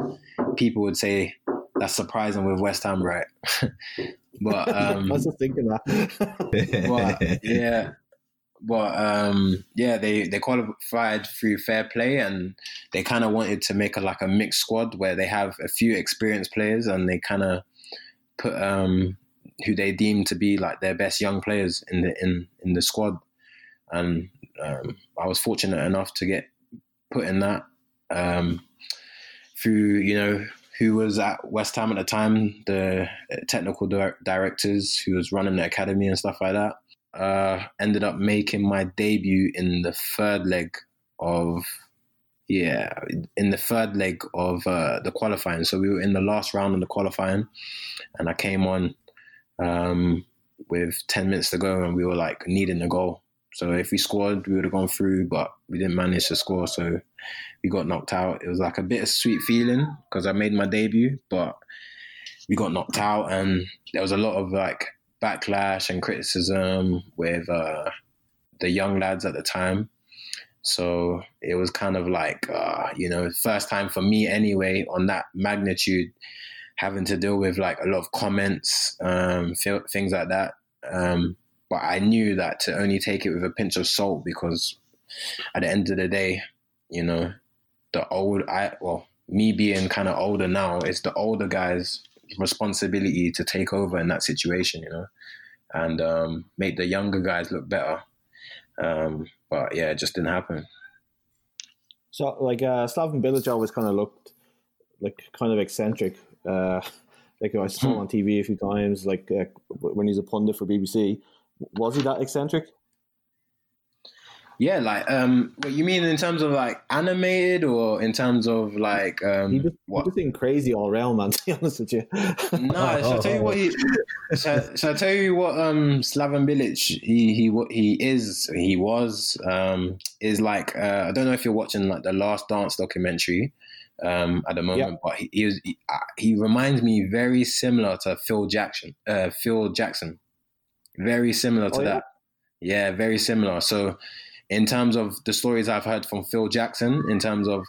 people would say that's surprising with West Ham, right? [LAUGHS] But [LAUGHS] um, I was just thinking that. but, yeah, but um, yeah, they they qualified through fair play, and they kind of wanted to make a like a mixed squad where they have a few experienced players, and they kind of put um, who they deem to be like their best young players in the in in the squad, and um, I was fortunate enough to get put in that um, through you know who was at West Ham at the time, the technical di- directors who was running the academy and stuff like that, uh, ended up making my debut in the third leg of yeah in the third leg of uh, the qualifying. So we were in the last round of the qualifying, and I came on um, with ten minutes to go, and we were like needing a goal. So if we scored, we would have gone through, but we didn't manage to score. So we got knocked out. It was like a bittersweet feeling because I made my debut, but we got knocked out, and there was a lot of like backlash and criticism with uh, the young lads at the time. So it was kind of like, uh, you know, first time for me anyway on that magnitude, having to deal with like a lot of comments, um, things like that. Um, but I knew that to only take it with a pinch of salt because at the end of the day, you know, the old I well, me being kind of older now, it's the older guys' responsibility to take over in that situation, you know, and um, make the younger guys look better. Um, but yeah, it just didn't happen. So, like, uh, Slaven Bilic always kind of looked like kind of eccentric. Uh, like I saw him on TV a few times, like uh, when he's a pundit for BBC was he that eccentric? Yeah, like um, what you mean in terms of like animated or in terms of like um, he just, what? He just crazy all around, man. [LAUGHS] To be honest with you. no, so I tell you what he. I tell you what um Slaven Bilic he he what he is he was um is like uh, I don't know if you're watching like the Last Dance documentary um at the moment, yep. but he, he was he, uh, he reminds me very similar to Phil Jackson uh Phil Jackson very similar to oh, that. Yeah, very similar. So, in terms of the stories I've heard from Phil Jackson, in terms of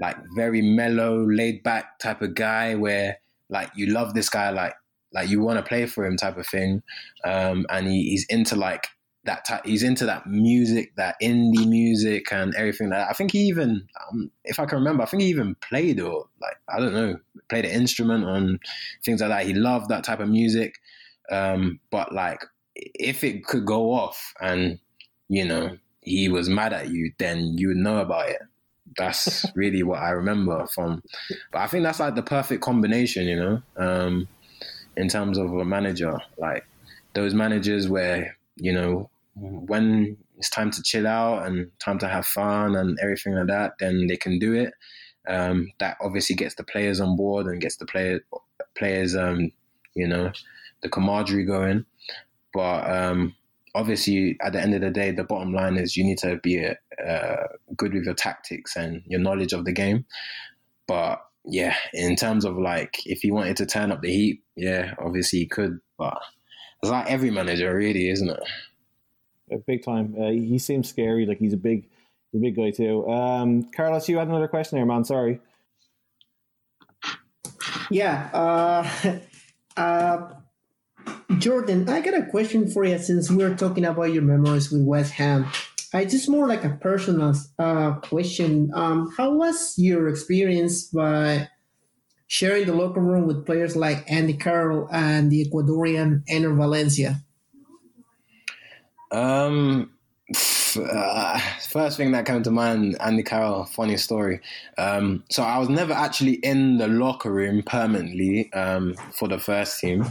like very mellow, laid back type of guy, where like you love this guy, like like you want to play for him type of thing, um, and he, he's into like that type, he's into that music, that indie music and everything like that. I think he even, um, if I can remember, I think he even played or like, I don't know, played an instrument on things like that. He loved that type of music. Um, but like, if it could go off and, you know, he was mad at you, then you would know about it. That's [LAUGHS] really what I remember from, but I think that's like the perfect combination, you know, um, in terms of a manager, like those managers where, you know, when it's time to chill out and time to have fun and everything like that, then they can do it. Um, that obviously gets the players on board and gets the player, players, um, you know, the camaraderie going. But um, obviously, at the end of the day, the bottom line is you need to be uh, good with your tactics and your knowledge of the game. But yeah, in terms of like if he wanted to turn up the heat, yeah, obviously he could. But it's like every manager, really, isn't it? A big time. Uh, he seems scary. Like he's a big, a big guy too. Um, Carlos, you had another question there, man. Sorry. Yeah. Uh, [LAUGHS] uh, [LAUGHS] Jordan, I got a question for you since we're talking about your memories with West Ham. I just more like a personal uh, question. Um, how was your experience by sharing the locker room with players like Andy Carroll and the Ecuadorian Enner Valencia? Um, uh, first thing that came to mind, Andy Carroll, funny story. Um, so I was never actually in the locker room permanently um, for the first team.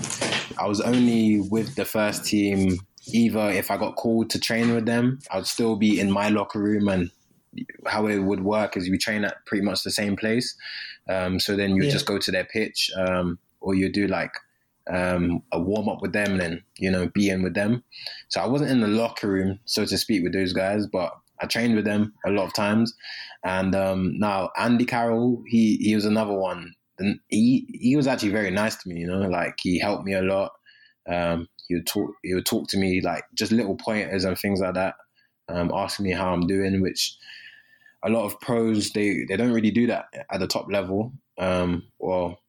I was only with the first team either if I got called to train with them, I'd still be in my locker room and how it would work is we train at pretty much the same place. Um, so then you yeah. just go to their pitch um, or you do like um, a warm up with them and then, you know, be in with them. So I wasn't in the locker room, so to speak, with those guys, but I trained with them a lot of times. And um, now Andy Carroll, he, he was another one. And he, he was actually very nice to me, you know, like he helped me a lot. Um, he would talk, he would talk to me like just little pointers and things like that, um, asking me how I'm doing, which a lot of pros, they, they don't really do that at the top level. Um, well,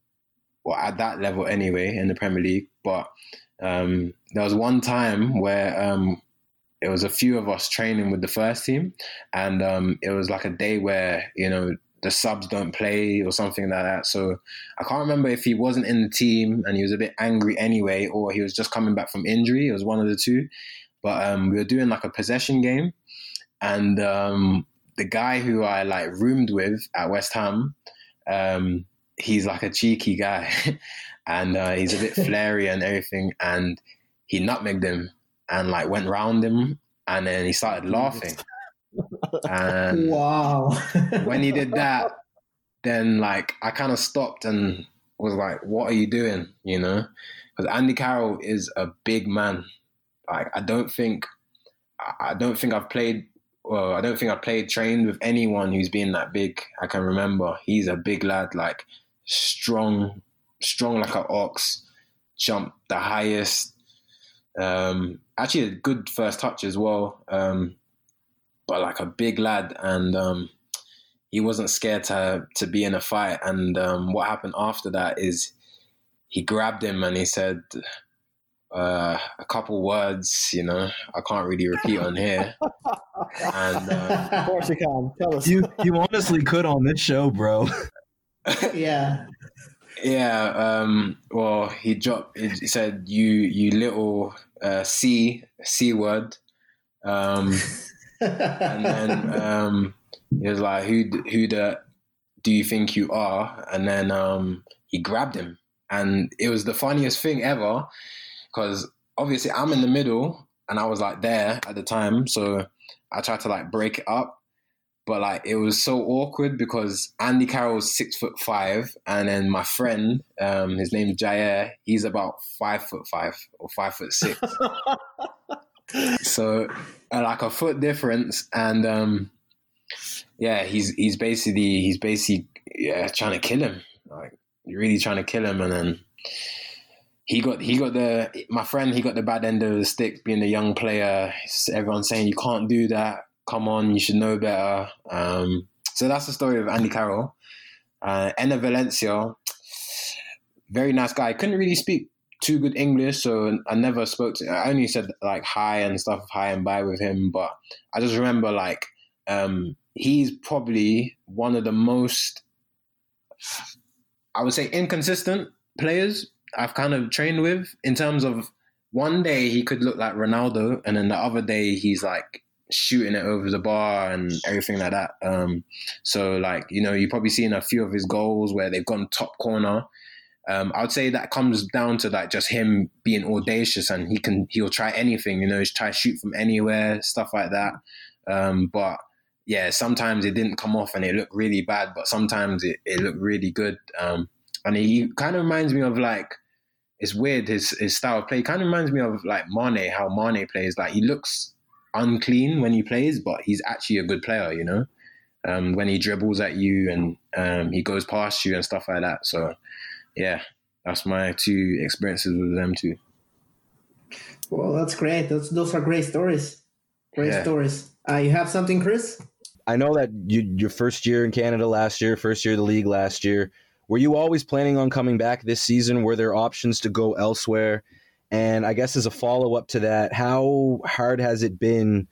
well, at that level anyway in the Premier League. But um, there was one time where um, it was a few of us training with the first team, and um, it was like a day where you know the subs don't play or something like that. So I can't remember if he wasn't in the team and he was a bit angry anyway, or he was just coming back from injury. It was one of the two. But um, we were doing like a possession game, and um, the guy who I like roomed with at West Ham. Um, he's like a cheeky guy, [LAUGHS] and uh, he's a bit [LAUGHS] flary and everything. And he nutmegged him and like went round him, and then he started laughing. [LAUGHS] And wow! when he did that, then like I kind of stopped and was like, "What are you doing?" You know, because Andy Carroll is a big man. Like I don't think, I don't think I've played well, I don't think I played trained with anyone who's been that big. I can remember. He's a big lad. Like strong, strong like an ox, jump the highest. Um, actually, a good first touch as well, um, but like a big lad, and um, he wasn't scared to to be in a fight. And um, what happened after that is he grabbed him and he said uh, a couple words. You know, I can't really repeat on here. [LAUGHS] And uh, of course you can. Tell us. You you honestly could on this show, bro. [LAUGHS] yeah. [LAUGHS] Yeah. Um, well, he dropped. He said, "You, you little uh, c c word," um, [LAUGHS] and then um, he was like, "Who, who the do you think you are?" And then um, he grabbed him, and it was the funniest thing ever because obviously I'm in the middle, and I was like there at the time, so I tried to like break it up, but like it was so awkward because Andy Carroll's six foot five, and then my friend, um, his name's Jair, he's about five foot five or five foot six. [LAUGHS] so uh, like a foot difference, and um, yeah, he's he's basically he's basically yeah trying to kill him, like really trying to kill him, and then he got he got the my friend he got the bad end of the stick being a young player. Everyone's saying you can't do that. Come on, you should know better. Um, so that's the story of Andy Carroll. Uh, Enner Valencia, very nice guy. Couldn't really speak too good English, so I never spoke to. I only said like hi and stuff, hi and bye with him. But I just remember like um, he's probably one of the most, I would say, inconsistent players I've kind of trained with in terms of one day he could look like Ronaldo, and then the other day he's like shooting it over the bar and everything like that. Um, so like you know, you've probably seen a few of his goals where they've gone top corner. Um, I would say that comes down to like just him being audacious and he can he'll try anything. You know, he's try shoot from anywhere, stuff like that. Um, but yeah, sometimes it didn't come off and it looked really bad, but sometimes it, it looked really good. Um, and he kind of reminds me of like it's weird his his style of play kind of reminds me of like Mane, how Mane plays. Like he looks unclean when he plays, but he's actually a good player, you know. Um, when he dribbles at you and um, he goes past you and stuff like that. So, yeah, that's my two experiences with them too. Well, that's great. Those those are great stories. Great yeah. stories. Uh, you have something, Chris? I know that you, your first year in Canada last year, first year of the league last year. Were you always planning on coming back this season? Were there options to go elsewhere? And I guess as a follow up to that, how hard has it been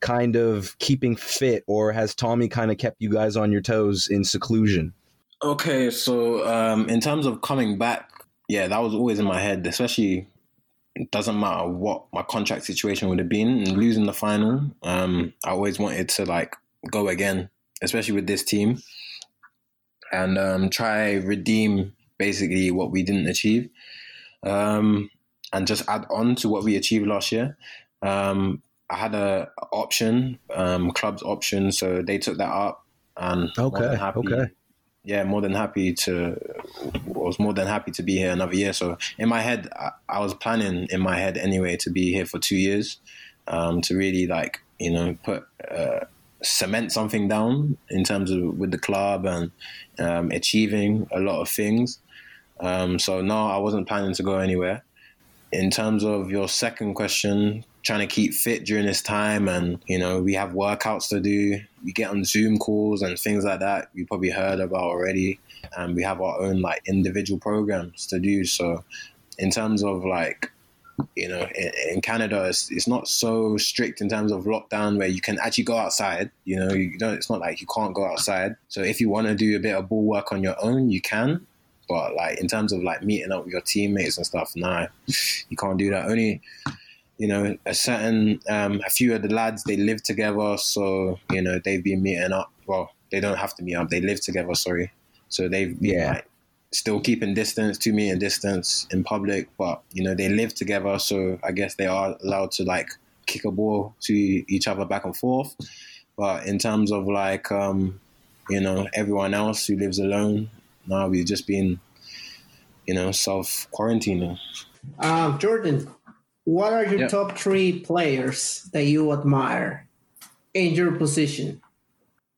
kind of keeping fit, or has Tommy kind of kept you guys on your toes in seclusion? Okay, so um, in terms of coming back, yeah, that was always in my head, especially it doesn't matter what my contract situation would have been and losing the final. Um, I always wanted to like go again, especially with this team and um, try redeem basically what we didn't achieve, um, and just add on to what we achieved last year. Um, I had a option, um, club's option, so they took that up, and okay, happy, okay, yeah, more than happy to. Was more than happy to be here another year. So in my head, I, I was planning in my head anyway to be here for two years, um, to really like you know put. Uh, cement something down in terms of with the club and um, achieving a lot of things. Um, so no, I wasn't planning to go anywhere. In terms of your second question, trying to keep fit during this time, and you know we have workouts to do. We get on Zoom calls and things like that. You probably heard about already, and we have our own like individual programs to do. So, in terms of like you know, in, Canada, it's, it's, not so strict in terms of lockdown where you can actually go outside. You know, you don't. It's not like you can't go outside. So if you want to do a bit of ball work on your own, you can. But like in terms of like meeting up with your teammates and stuff, nah, you can't do that. Only, you know, a certain, um, a few of the lads they live together, so you know they've been meeting up. Well, they don't have to meet up; they live together. Sorry, so they've been yeah. like still keeping distance, to two meter distance in public, but you know they live together, so I guess they are allowed to like kick a ball to each other back and forth. But in terms of like um, you know everyone else who lives alone, now we've just been you know self quarantining. Uh, Jordan, what are your yep. top three players that you admire in your position?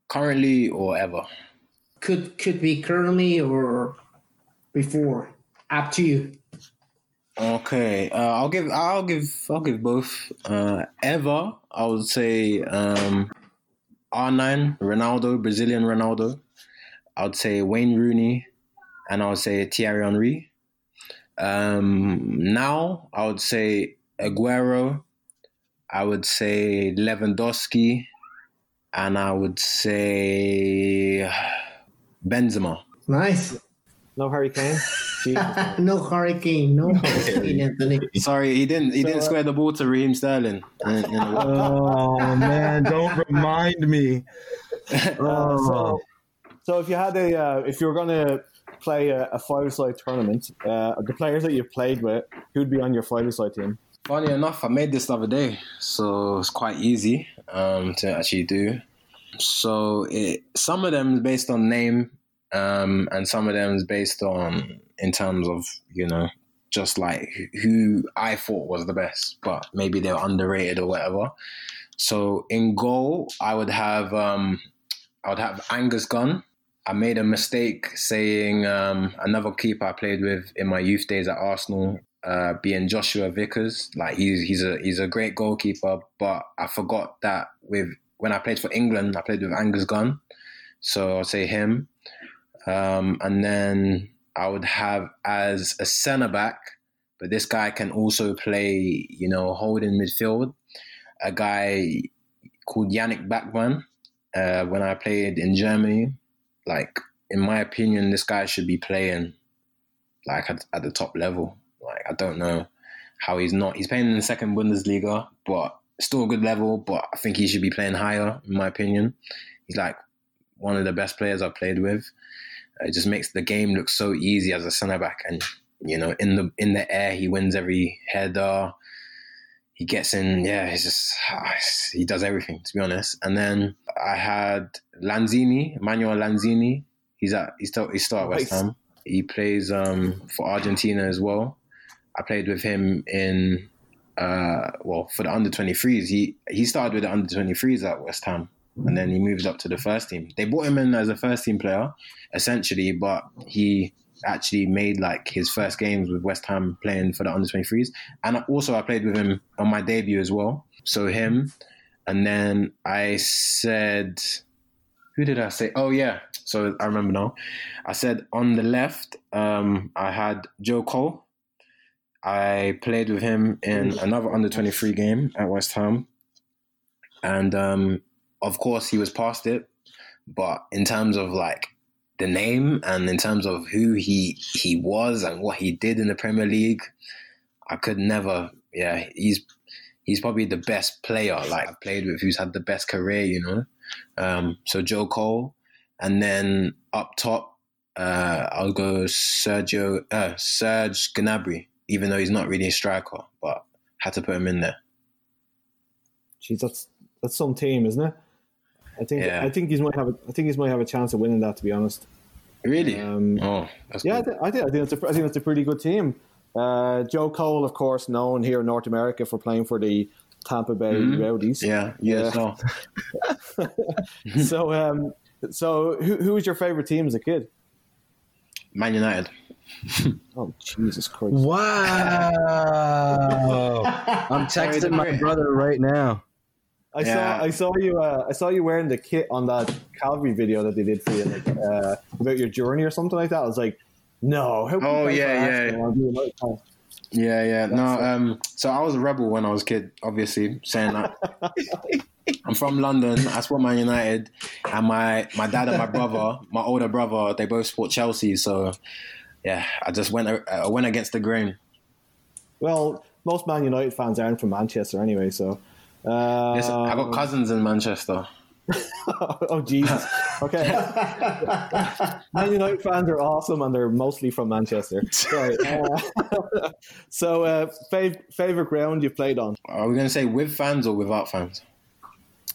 Currently or ever? Could could be currently or before. Up to you. Okay, uh, I'll give I'll give I'll give both. Uh, ever, I would say um, R9 Ronaldo, Brazilian Ronaldo. I would say Wayne Rooney, and I would say Thierry Henry. Um, now, I would say Aguero. I would say Lewandowski, and I would say Benzema. Nice. No hurricane. [LAUGHS] no hurricane. No hurricane, Anthony. Sorry, he didn't. He so, didn't square the ball to Raheem Sterling. [LAUGHS] oh man, don't remind me. Uh, [LAUGHS] so, so if you had a, uh, if you were going to play a, a five-side tournament, uh, the players that you've played with, who'd be on your five-side team? Funny enough, I made this the other day, so it's quite easy um, to actually do. So it, some of them is based on name, um, and some of them is based on in terms of you know just like who I thought was the best, but maybe they're underrated or whatever. So in goal, I would have um, I would have Angus Gunn. I made a mistake saying um, another keeper I played with in my youth days at Arsenal. uh, being Joshua Vickers. Like he's he's a he's a great goalkeeper, but I forgot that with when I played for England, I played with Angus Gunn, so I'll say him. Um, and then I would have as a centre back, but this guy can also play, you know, holding midfield. A guy called Yannick Bachmann. Uh, when I played in Germany, like in my opinion, this guy should be playing like at, at the top level. Like I don't know how he's not. He's playing in the second Bundesliga, but still a good level. But I think he should be playing higher, in my opinion. He's like one of the best players I've played with. Uh, it just makes the game look so easy as a centre back, and you know, in the in the air, he wins every header. He gets in, yeah. He's just he does everything, to be honest. And then I had Lanzini, Manuel Lanzini. He's at he's still he's still at West Ham. He plays um, for Argentina as well. I played with him in uh, well for the under 23s. He he started with the under 23s at West Ham, and then he moved up to the first team. They brought him in as a first team player, essentially, but he actually made like his first games with West Ham playing for the under 23s. And also I played with him on my debut as well. So him. And then I said, who did I say? Oh yeah. So I remember now. I said on the left, um, I had Joe Cole. I played with him in another under 23 game at West Ham. And um, of course, he was past it. But in terms of like the name and in terms of who he he was and what he did in the Premier League, I could never. Yeah, he's he's probably the best player like I've played with, who's had the best career. You know, um, so Joe Cole, and then up top, uh, I'll go Sergio uh, Serge Gnabry, even though he's not really a striker, but had to put him in there. Jeez, that's that's some team, isn't it? I think yeah. I think he's might have a, I think he's might have a chance of winning that. To be honest, really. Um, oh, yeah, I, th- I, think I think it's a, I think it's a pretty good team. Uh, Joe Cole, of course, known here in North America for playing for the Tampa Bay mm-hmm. Rowdies. Yeah, yeah. So, [LAUGHS] so, um, so who who was your favorite team as a kid? Man United. [LAUGHS] oh Jesus Christ! Wow! [LAUGHS] I'm texting my brother right now. I yeah. saw I saw you uh, I saw you wearing the kit on that Cavalry video that they did for you like, uh, about your journey or something like that. I was like, no. oh yeah, yeah. Yeah, yeah. No, um, so I was a rebel when I was a kid, obviously, saying that. [LAUGHS] I'm from London. I support Man United, and my, my dad and my brother, my older brother, they both support Chelsea. So, yeah, I just went I went against the grain. Well, most Man United fans aren't from Manchester anyway, so uh, yes, I got cousins in Manchester. [LAUGHS] oh Jesus! Okay, [LAUGHS] Man United fans are awesome, and they're mostly from Manchester. Sorry. Uh, [LAUGHS] so, uh, fav- favorite ground you've played on? Are we going to say with fans or without fans?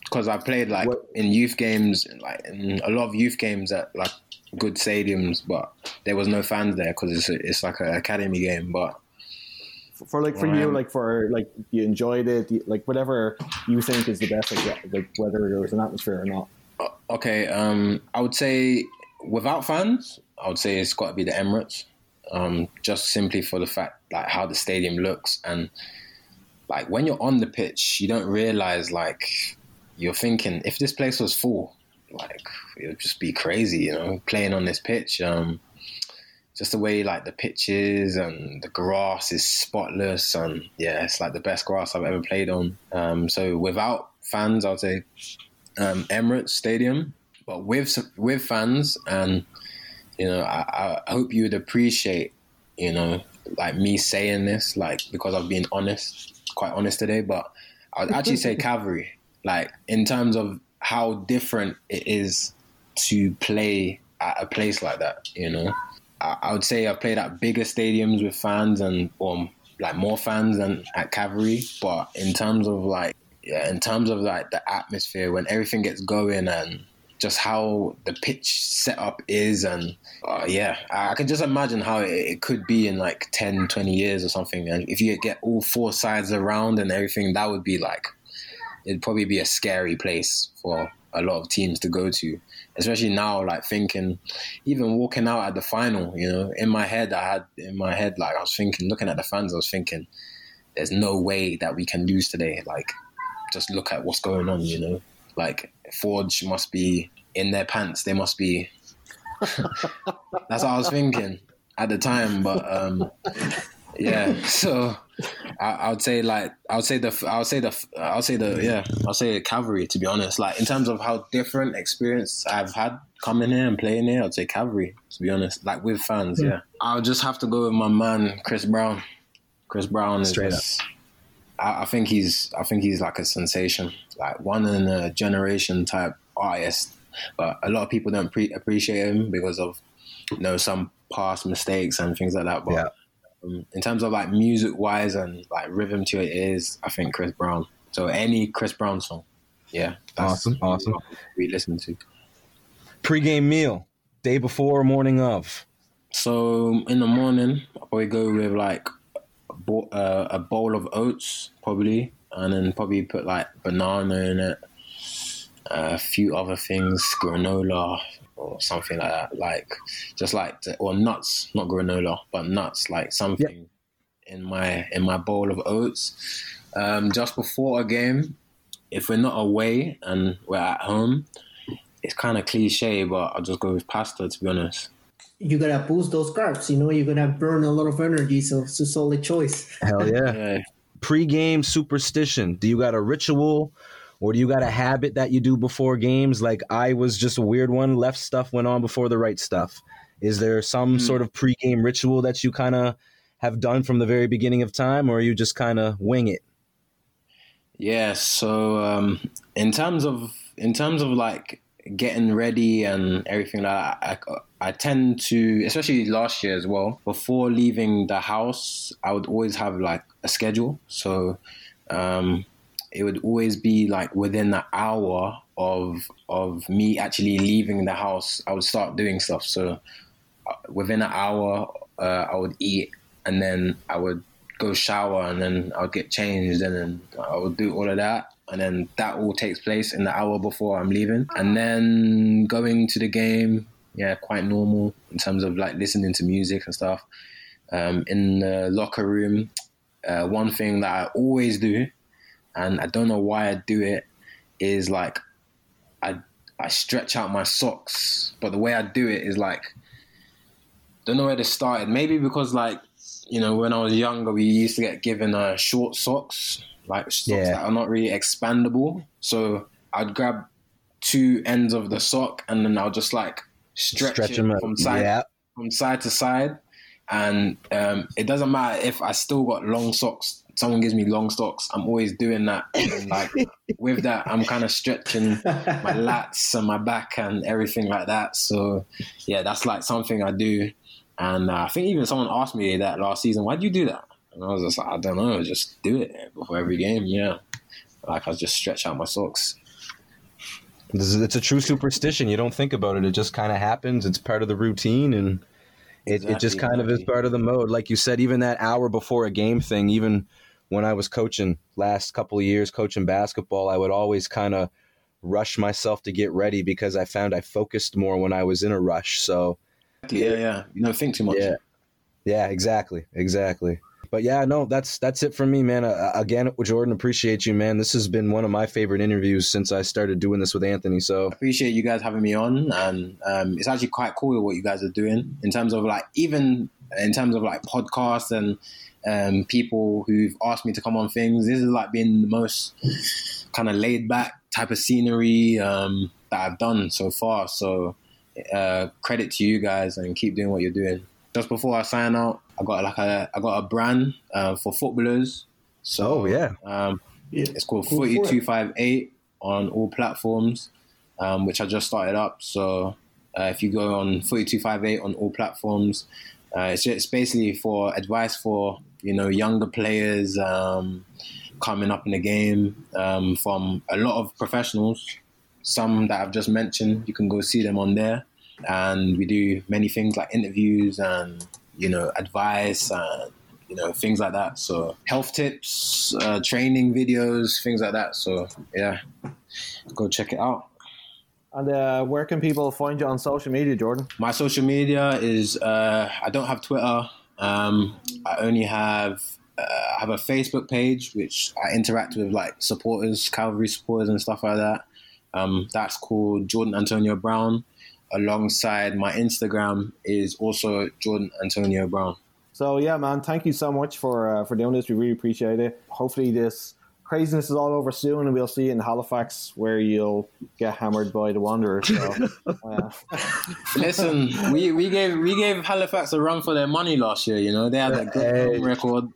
Because I played like what? in youth games, like in a lot of youth games at like good stadiums, but there was no fans there because it's it's like an academy game. But for like for you, like for like you enjoyed it, like whatever you think is the best, like, like whether there was an atmosphere or not. Uh, okay, um, I would say without fans, I would say it's got to be the Emirates, um, just simply for the fact like how the stadium looks and like when you're on the pitch, you don't realize like you're thinking if this place was full, like it would just be crazy, you know, playing on this pitch. Um, just the way like the pitches and the grass is spotless and yeah, it's like the best grass I've ever played on. Um, so without fans, I'd say um, Emirates Stadium, but with with fans and you know, I, I hope you would appreciate you know like me saying this like because I've been honest, quite honest today, but I'd actually say [LAUGHS] Cavalry, like in terms of how different it is to play at a place like that, you know. I would say I've played at bigger stadiums with fans and or like more fans than at Cavalry. But in terms of like yeah, in terms of like the atmosphere when everything gets going and just how the pitch setup is and uh, yeah i can just imagine how it, it, could be in like 10 20 years or something and if you get all four sides around and everything that would be like it'd probably be a scary place for a lot of teams to go to, especially now. Like thinking, even walking out at the final, you know, in my head, I had in my head like I was thinking, looking at the fans, I was thinking, there's no way that we can lose today. Like, just look at what's going on, you know. Like Forge must be in their pants. They must be. [LAUGHS] That's what I was thinking at the time, but um, yeah. [LAUGHS] So I, I, would say like I would say the I would say the I would say the yeah I'll say cavalry to be honest. Like in terms of how different experience I've had coming here and playing here, I'd say cavalry to be honest. Like with fans, hmm. yeah. yeah. I'll just have to go with my man Chris Brown. Chris Brown is straight just, up. I, I think he's I think he's like a sensation, like one in a generation type artist. But a lot of people don't pre- appreciate him because of you know some past mistakes and things like that. But yeah um, in terms of like music wise and like rhythm to it is, I think Chris Brown. So any Chris Brown song, yeah, awesome, awesome. We listen to pre-game meal, day before, morning of. So in the morning, I probably go with like a bowl, uh, a bowl of oats, probably, and then probably put like banana in it, a few other things, granola, or something like that. Like just like to, or nuts, not granola, but nuts, like something yep. in my in my bowl of oats. Um, just before a game, if we're not away and we're at home, it's kind of cliche, but I'll just go with pasta to be honest. You gotta boost those carbs, you know. You're gonna burn a lot of energy, so it's a solid choice. Hell yeah! [LAUGHS] yeah. Pre-game superstition. Do you got a ritual? Or do you got a habit that you do before games? Like I was just a weird one. Left stuff went on before the right stuff. Is there some mm. sort of pregame ritual that you kind of have done from the very beginning of time, or you just kind of wing it? Yeah. So um, in terms of in terms of like getting ready and everything like that, I, I tend to, especially last year as well, before leaving the house, I would always have like a schedule. So um, it would always be like within the hour of of me actually leaving the house, I would start doing stuff. So uh, within an hour, uh, I would eat, and then I would go shower, and then I would get changed, and then I would do all of that. And then that all takes place in the hour before I'm leaving. And then going to the game, yeah, quite normal in terms of like listening to music and stuff. Um, in the locker room, uh, one thing that I always do and I don't know why I do it, is like I I stretch out my socks, but the way I do it is like don't know where this started. Maybe because like you know when I was younger, we used to get given uh, short socks, like socks yeah. that are not really expandable. So I'd grab two ends of the sock and then I'll just like stretch, stretch it from side yeah. from side to side. And um, it doesn't matter if I still got long socks someone gives me long socks, I'm always doing that. And [LAUGHS] like with that, I'm kind of stretching my [LAUGHS] lats and my back and everything like that. So yeah, that's like something I do. And uh, I think even someone asked me that last season, why do you do that? And I was just like, I don't know, just do it before every game. Yeah, like I just stretch out my socks. It's a true superstition. You don't think about it; it just kind of happens. It's part of the routine, and it, exactly, it just kind of is part of the mode. Like you said, even that hour before a game thing, even when I was coaching last couple of years, coaching basketball, I would always kind of rush myself to get ready because I found I focused more when I was in a rush. So, yeah, yeah, you don't think too much. Yeah, yeah, exactly, exactly. But yeah, no, that's that's it from me, man. Uh, again, Jordan, appreciate you, man. This has been one of my favorite interviews since I started doing this with Anthony. So appreciate you guys having me on, and um, it's actually quite cool what you guys are doing in terms of like even in terms of like podcasts and um, people who've asked me to come on things. This is like being the most kind of laid back type of scenery um, that I've done so far. So uh, credit to you guys and keep doing what you're doing. Just before I sign out, I got like a I got a brand uh, for footballers. So oh, yeah. Um, yeah. it's called Forty Two Five Eight on all platforms, um, which I just started up. So uh, if you go on Forty Two Five Eight on all platforms, uh, it's, it's basically for advice for you know younger players um, coming up in the game um, from a lot of professionals. Some that I've just mentioned, you can go see them on there, and we do many things like interviews and you know advice and you know things like that. So health tips, uh, training videos, things like that. So yeah, go check it out. And uh, where can people find you on social media, Jordan? My social media is uh, I don't have Twitter. Um, I only have uh, I have a Facebook page which I interact with like supporters, Cavalry supporters, and stuff like that. Um, that's called Jordan Antonio Brown. Alongside my Instagram is also Jordan Antonio Brown. So yeah, man, thank you so much for uh, for doing this. We really appreciate it. Hopefully this craziness is all over soon, and we'll see you in Halifax where you'll get hammered by the Wanderers. So, uh. [LAUGHS] Listen, we, we gave we gave Halifax a run for their money last year. You know they had that good home record,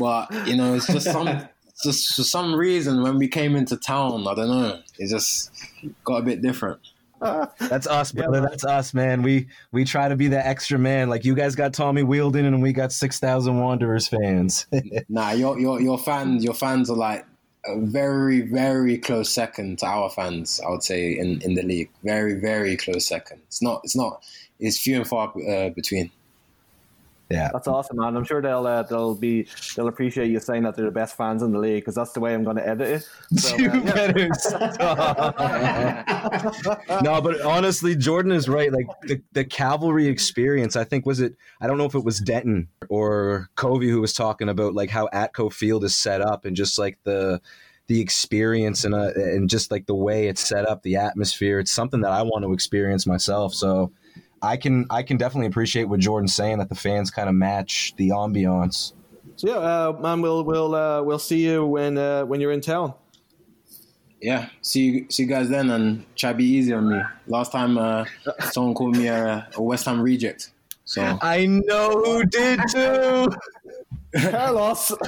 but you know it's just some [LAUGHS] just for some reason when we came into town, I don't know, it just got a bit different. That's us, brother. Yeah, That's us, man. We we try to be the extra man. Like you guys got Tommy Wheeldon, and we got six thousand Wanderers fans. [LAUGHS] nah, your your your fans your fans are like a very very close second to our fans. I would say in in the league, very very close second. It's not it's not it's few and far uh, between. Yeah, that's awesome, man. I'm sure they'll uh, they'll be they'll appreciate you saying that they're the best fans in the league because that's the way I'm going to edit it. [LAUGHS] So, you uh, better no, but honestly, Jordan is right. Like the, the cavalry experience, I think was it. I don't know if it was Denton or Covey who was talking about like how Atco Field is set up and just like the the experience and uh, and just like the way it's set up, the atmosphere. It's something that I want to experience myself. So I can I can definitely appreciate what Jordan's saying that the fans kind of match the ambiance. So yeah, uh, man, we'll we'll uh, we'll see you when uh, when you're in town. Yeah, see you see you guys then, and try to be easy on me. Last time, uh, [LAUGHS] someone called me a, a West Ham reject. So I know who did too. Carlos. [LAUGHS]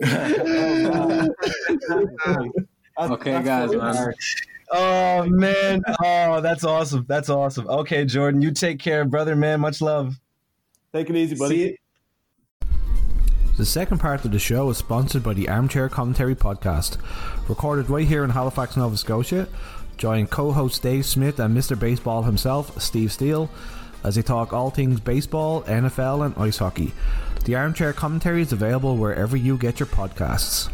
[LAUGHS] okay, guys, man. Oh man. Oh, that's awesome. That's awesome. Okay, Jordan, you take care, brother, man. Much love. Take it easy, buddy. The second part of the show is sponsored by the Armchair Commentary Podcast, recorded right here in Halifax, Nova Scotia. Join co-host Dave Smith and Mr. Baseball himself, Steve Steele, as they talk all things baseball, NFL, and ice hockey. The Armchair Commentary is available wherever you get your podcasts.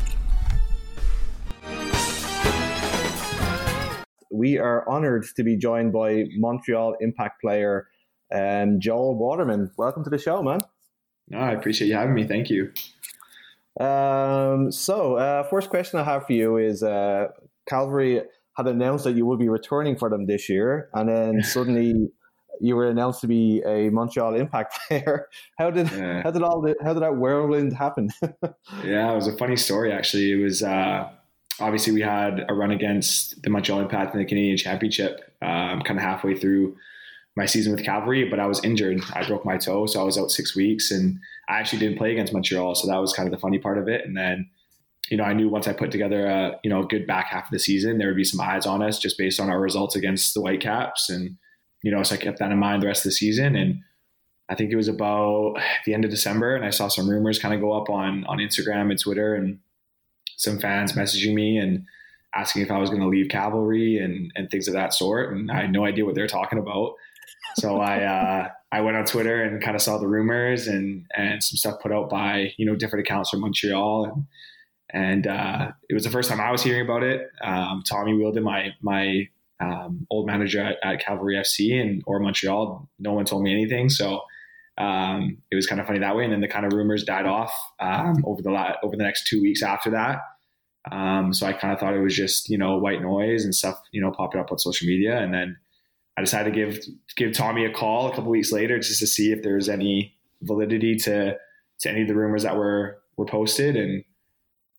We are honoured to be joined by Montreal Impact player um, Joel Waterman. Welcome to the show, man. No, I appreciate you having me. Thank you. Um, so, uh, first question I have for you is uh, Cavalry had announced that you would be returning for them this year, and then [LAUGHS] suddenly you were announced to be a Montreal Impact [LAUGHS] player. How did yeah. how did all the, how did that whirlwind happen? [LAUGHS] yeah, it was a funny story actually. It was uh, obviously we had a run against the Montreal Impact in the Canadian Championship, um, kind of halfway through my season with Cavalry, but I was injured. I broke my toe, so I was out six weeks, and I actually didn't play against Montreal. So that was kind of the funny part of it. And then, you know, I knew once I put together a you know good back half of the season, there would be some eyes on us just based on our results against the Whitecaps, and you know, so I kept that in mind the rest of the season. And I think it was about the end of December, and I saw some rumors kind of go up on on Instagram and Twitter, and some fans messaging me and asking if I was going to leave cavalry and, and things of that sort. And I had no idea what they're talking about. So I, [LAUGHS] uh, I went on Twitter and kind of saw the rumors and, and some stuff put out by, you know, different accounts from Montreal. And, and uh, it was the first time I was hearing about it. Um, Tommy Wheeldon, my, my um, old manager at, at, Cavalry FC and or Montreal, no one told me anything. So um, it was kind of funny that way. And then the kind of rumors died off um, over the la- over the next two weeks after that. Um, so I kind of thought it was just you know white noise and stuff you know popping up on social media, and then I decided to give give Tommy a call a couple weeks later just to see if there was any validity to to any of the rumors that were were posted, and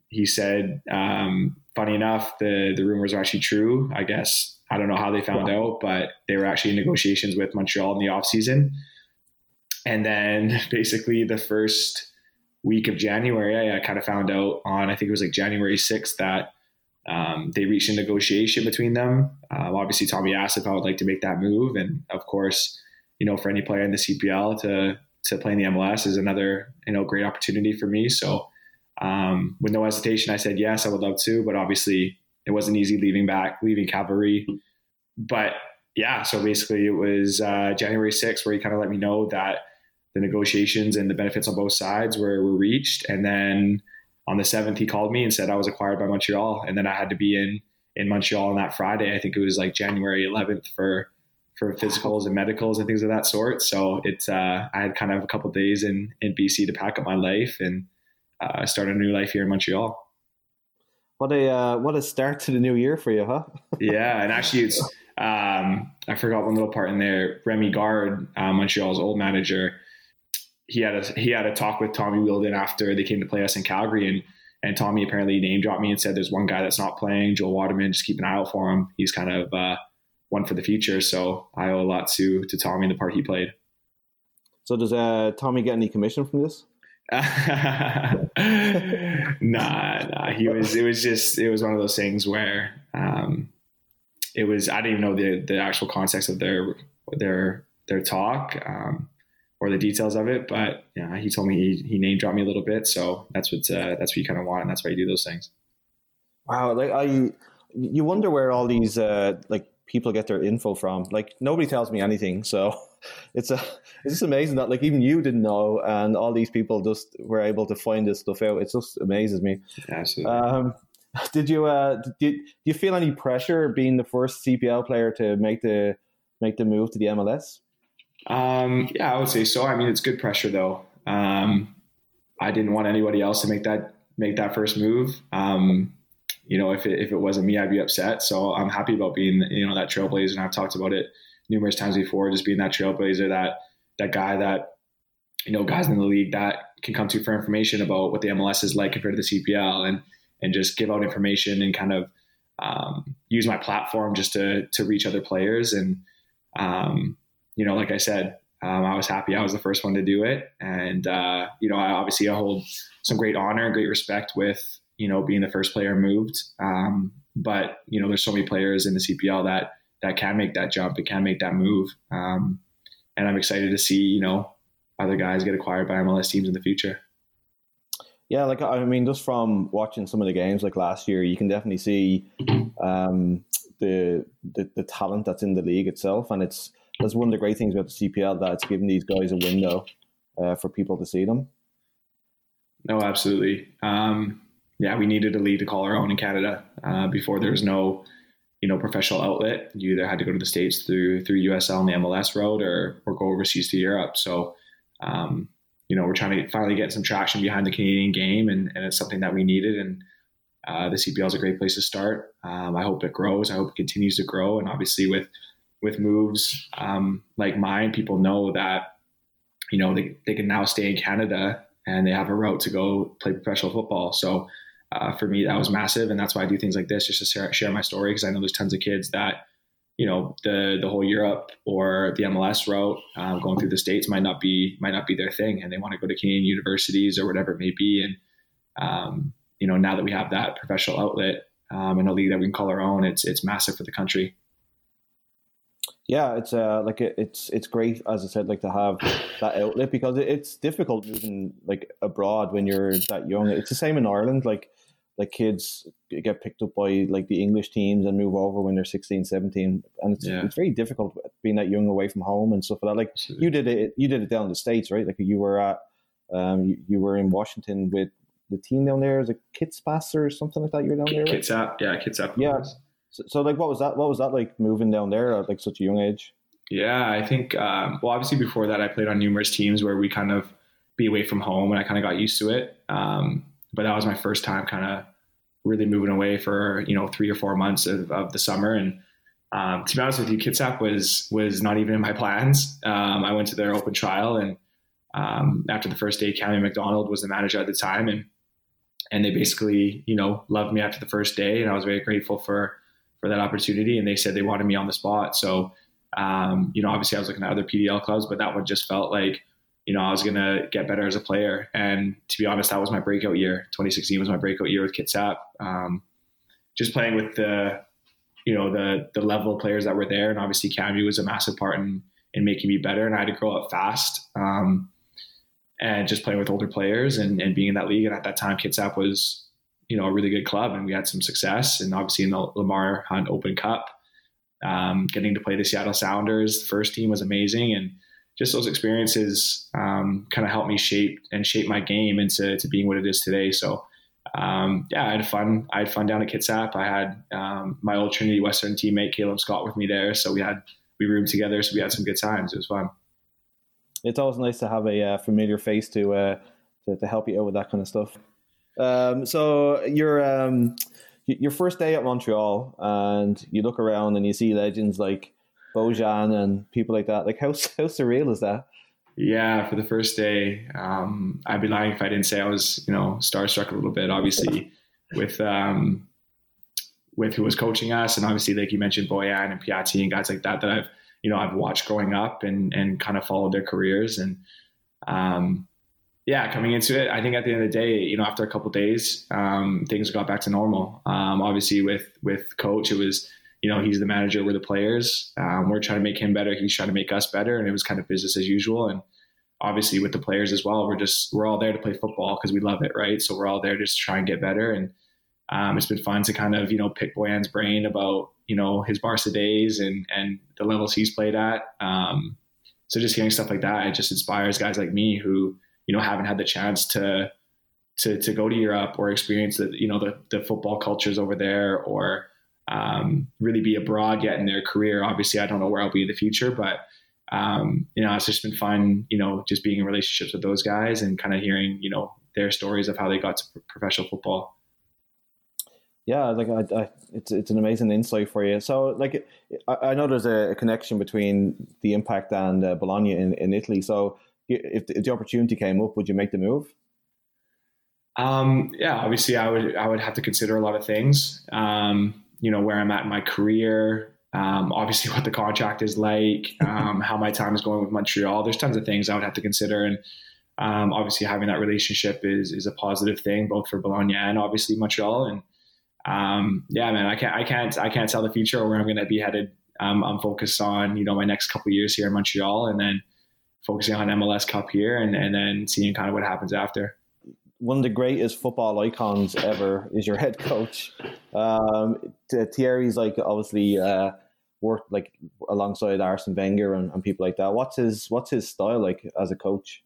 he said, um, funny enough, the the rumors are actually true. I guess I don't know how they found out, but they were actually in negotiations with Montreal in the off season. And then [LAUGHS] basically the first week of January, I, I kind of found out on, I think it was like January 6th that um, they reached a negotiation between them. Um, obviously, Tommy asked if I would like to make that move. And of course, you know, for any player in the CPL to, to play in the MLS is another, you know, great opportunity for me. So um, with no hesitation, I said, yes, I would love to, but obviously it wasn't easy leaving back, leaving cavalry. But yeah, so basically it was uh, January 6th where he kind of let me know that the negotiations and the benefits on both sides were, were reached. And then on the seventh, he called me and said I was acquired by Montreal, and then I had to be in in Montreal on that Friday. I think it was like January 11th for for physicals and medicals and things of that sort. So it's uh, I had kind of a couple days in in BC to pack up my life and uh, start a new life here in Montreal. What a uh, what a start to the new year for you, huh? [LAUGHS] yeah, and actually, it's um, I forgot one little part in there. Rémi Garde, uh, Montreal's old manager, he had a he had a talk with Tommy Wheeldon after they came to play us in Calgary, and and Tommy apparently name dropped me and said, "There's one guy that's not playing, Joel Waterman. Just keep an eye out for him. He's kind of uh, one for the future." So I owe a lot to to Tommy and the part he played. So does uh, Tommy get any commission from this? [LAUGHS] nah, nah. He was. It was just. It was one of those things where um, it was. I didn't even know the the actual context of their their their talk um, or the details of it. But yeah, he told me he, he name dropped me a little bit. So that's what uh, that's what you kind of want, and that's why you do those things. Wow, like I, you wonder where all these uh, like people get their info from. Like nobody tells me anything, so [LAUGHS] it's a it's just amazing that like even you didn't know, and all these people just were able to find this stuff out. It just amazes me. Absolutely. Um, [LAUGHS] did you uh did, do you feel any pressure being the first CPL player to make the make the move to the MLS? Um, yeah, I would say so. I mean, it's good pressure though. Um, I didn't want anybody else to make that make that first move. Um, you know, if it, if it wasn't me, I'd be upset. So I'm happy about being, you know, that trailblazer. And I've talked about it numerous times before, just being that trailblazer, that, that guy that, you know, guys in the league that can come to for information about what the MLS is like compared to the CPL and, and just give out information and kind of, um, use my platform just to, to reach other players. And, um, you know, like I said, um, I was happy I was the first one to do it. And, uh, you know, I obviously I hold some great honor and great respect with, you know, being the first player moved. Um, but you know, there's so many players in the CPL that that can make that jump, it can make that move, um, and I'm excited to see you know other guys get acquired by MLS teams in the future. Yeah, like I mean, just from watching some of the games like last year, you can definitely see um, the, the the talent that's in the league itself, and it's that's one of the great things about the CPL that it's giving these guys a window uh, for people to see them. No, absolutely. Um, yeah, we needed a league to call our own in Canada. Uh, before there was no, you know, professional outlet. You either had to go to the states through through USL and the MLS road, or or go overseas to Europe. So, um, you know, we're trying to finally get some traction behind the Canadian game, and, and it's something that we needed. And uh, the CPL is a great place to start. Um, I hope it grows. I hope it continues to grow. And obviously, with with moves um, like mine, people know that you know they, they can now stay in Canada and they have a route to go play professional football. So uh, for me, that was massive, and that's why I do things like this just to share, share my story because I know there's tons of kids that you know the the whole Europe or the MLS route um, going through the states might not be might not be their thing, and they want to go to Canadian universities or whatever it may be. And um, you know, now that we have that professional outlet um, in a league that we can call our own, it's it's massive for the country. Yeah, it's uh like it's it's great as I said like to have that outlet because it's difficult moving like abroad when you're that young. It's the same in Ireland like like kids get picked up by like the English teams and move over when they're 16, 17. And it's, yeah. it's very difficult being that young away from home and stuff like that. Like Absolutely. you did it, you did it down in the States, right? Like you were at, um, you, you were in Washington with the team down there. Is it Kitspass or something like that? You were down there? Right? Kitsap. Yeah. Kitsap. Yeah. So, so, like, what was that? What was that like moving down there at like such a young age? Yeah, I think, um, well, obviously before that I played on numerous teams where we kind of be away from home and I kind of got used to it. Um, but that was my first time kind of really moving away for you know three or four months of, of the summer. And um, to be honest with you, Kitsap was was not even in my plans. Um, I went to their open trial, and um, after the first day, Cammy McDonald was the manager at the time, and and they basically you know loved me after the first day, and I was very grateful for for that opportunity. And they said they wanted me on the spot, so. Um, you know, obviously I was looking at other PDL clubs, but that one just felt like you know, I was going to get better as a player. And to be honest, that was my breakout year. 2016 was my breakout year with Kitsap. Um, just playing with the, you know, the the level of players that were there, and obviously Cammy was a massive part in in making me better. And I had to grow up fast, um, and just playing with older players and, and being in that league. And at that time, Kitsap was, you know, a really good club, and we had some success. And obviously in the Lamar Hunt Open Cup, um, getting to play the Seattle Sounders, the first team was amazing, and just those experiences um, kind of helped me shape and shape my game into to being what it is today. So um, yeah, I had fun. I had fun down at Kitsap. I had um, my old Trinity Western teammate Caleb Scott with me there, so we had we roomed together, so we had some good times. It was fun. It's always nice to have a uh, familiar face to, uh, to, to help you out with that kind of stuff. Um, so your um, your first day at Montreal, and you look around and you see legends like Bojan and people like that. Like how [LAUGHS] how surreal is that? Yeah, for the first day, um, I'd be lying if I didn't say I was, you know, starstruck a little bit. Obviously, with um, with who was coaching us, and obviously, like you mentioned, Bojan and Piatti and guys like that that I've, you know, I've watched growing up and and kind of followed their careers. And um, yeah, coming into it, I think at the end of the day, you know, after a couple days, um, things got back to normal. Um, obviously, with with coach, it was you know, he's the manager, we're the players. Um, we're trying to make him better. He's trying to make us better. And it was kind of business as usual. And obviously with the players as well, we're just, we're all there to play football because we love it. Right. So we're all there just to try and get better. And um, it's been fun to kind of, you know, pick Bojan's brain about, you know, his Barca days and, and the levels he's played at. Um, so just hearing stuff like that, it just inspires guys like me who, you know, haven't had the chance to, to, to go to Europe or experience the, you know, the, the football cultures over there or, um, really be abroad yet in their career. Obviously, I don't know where I'll be in the future, but um, you know, it's just been fun, you know, just being in relationships with those guys and kind of hearing, you know, their stories of how they got to professional football. Yeah, like I, I, it's it's an amazing insight for you. So, like, I, I know there's a, connection between the impact and uh, Bologna in, in Italy. So, if the, if the opportunity came up, would you make the move? Um, yeah, obviously, I would I would have to consider a lot of things. Um, you know where I'm at in my career, um, obviously [LAUGHS] what the contract is like, um, how my time is going with Montreal. There's tons of things I would have to consider, and um, obviously having that relationship is is a positive thing both for Bologna and obviously Montreal. And um, yeah, man, I can't I can't I can't tell the future or where I'm going to be headed. Um, I'm focused on you know my next couple years here in Montreal, and then focusing on MLS Cup here, and and then seeing kind of what happens after one of the greatest football icons ever is your head coach. Um, Thierry's like obviously uh, worked like alongside Arsene Wenger and, and, people like that. What's his What's his style like as a coach?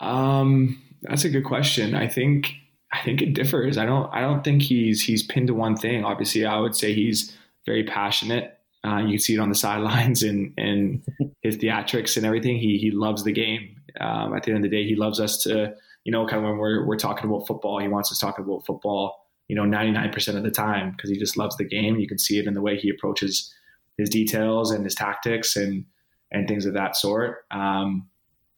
Um, that's a good question. I think I think it differs. I don't I don't think he's he's pinned to one thing. Obviously, I would say he's very passionate. Uh, you can see it on the [LAUGHS] sidelines and [LAUGHS] and his theatrics and everything. He he loves the game. Um, at the end of the day, he loves us to you know, kind of when we're we're talking about football, he wants us talking about football, you know, 99% of the time because he just loves the game. You can see it in the way he approaches his details and his tactics and and things of that sort. Um,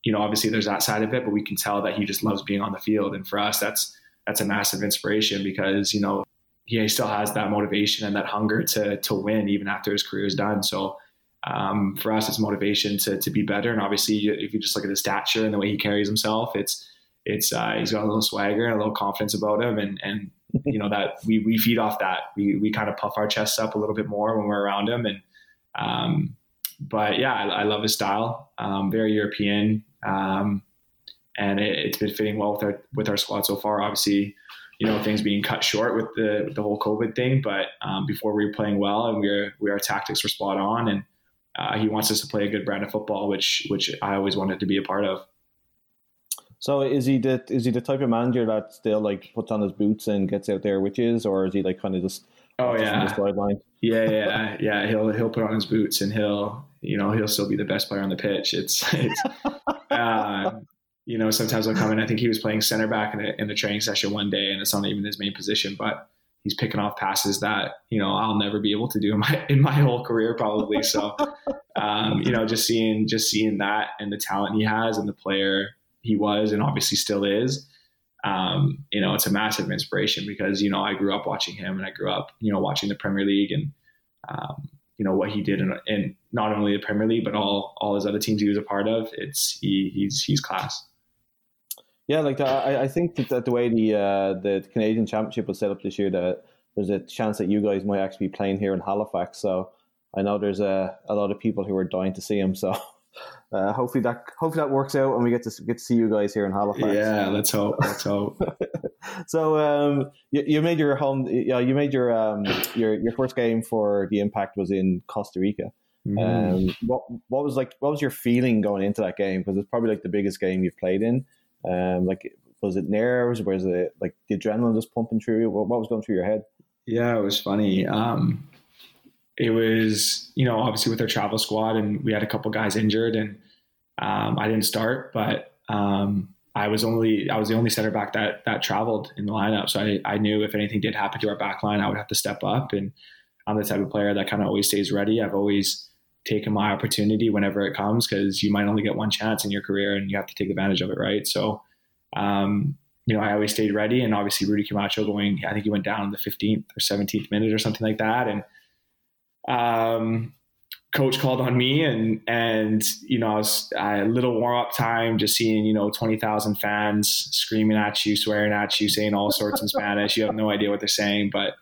you know, obviously there's that side of it, but we can tell that he just loves being on the field. And for us, that's that's a massive inspiration because you know he still has that motivation and that hunger to to win even after his career is done. So um, for us, it's motivation to to be better. And obviously, if you just look at his stature and the way he carries himself, it's it's uh, he's got a little swagger and a little confidence about him, and and you know that we we feed off that. We we kind of puff our chests up a little bit more when we're around him, and um, but yeah, I, I love his style. Um, very European, um, and it, has been fitting well with our with our squad so far. Obviously, you know things being cut short with the with the whole COVID thing, but um, before we were playing well and we were we our tactics were spot on, and uh, he wants us to play a good brand of football, which which I always wanted to be a part of. So is he the is he the type of manager that still like puts on his boots and gets out there which is, or is he like kind of just oh yeah sideline? Yeah, [LAUGHS] yeah, yeah. He'll he'll put on his boots and he'll you know he'll still be the best player on the pitch. It's it's uh, [LAUGHS] you know sometimes I'll come in. I think he was playing center back in the in training session one day, and it's not even his main position, but he's picking off passes that you know I'll never be able to do in my [LAUGHS] in my whole career probably. So um, you know just seeing just seeing that and the talent he has and the player he was and obviously still is, um, you know, it's a massive inspiration because, you know, I grew up watching him and I grew up, you know, watching the Premier League and, um, you know, what he did in, in, not only the Premier League, but all, all his other teams he was a part of. It's, he, he's, he's class. Yeah, like the, I, I think that the way the uh, the Canadian Championship was set up this year, that there's a chance that you guys might actually be playing here in Halifax. So I know there's a, a lot of people who are dying to see him. So [LAUGHS] uh, hopefully that hopefully that works out and we get to get to see you guys here in Halifax. Yeah, let's hope. Let's hope. [LAUGHS] so um, you, you, made your home. Yeah, you made your um, your your first game for the Impact was in Costa Rica. Mm. Um, what what was like? What was your feeling going into that game? Because it's probably like the biggest game you've played in. Um, like was it nerves? Was it like the adrenaline just pumping through you? What, what was going through your head? Yeah, it was funny. Um, it was, you know, obviously with our travel squad, and we had a couple guys injured, and um, I didn't start, but um, I was only I was the only center back that that traveled in the lineup. So I, I knew if anything did happen to our back line, I would have to step up. And I'm the type of player that kind of always stays ready. I've always taken my opportunity whenever it comes because you might only get one chance in your career and you have to take advantage of it, right? So um, you know, I always stayed ready. And obviously Rudy Camacho going, I think he went down in the 15th or 17th minute or something like that. And um, coach called on me and and you know I was a little warm up time just seeing you know 20,000 fans screaming at you swearing at you saying all sorts in Spanish you have no idea what they're saying but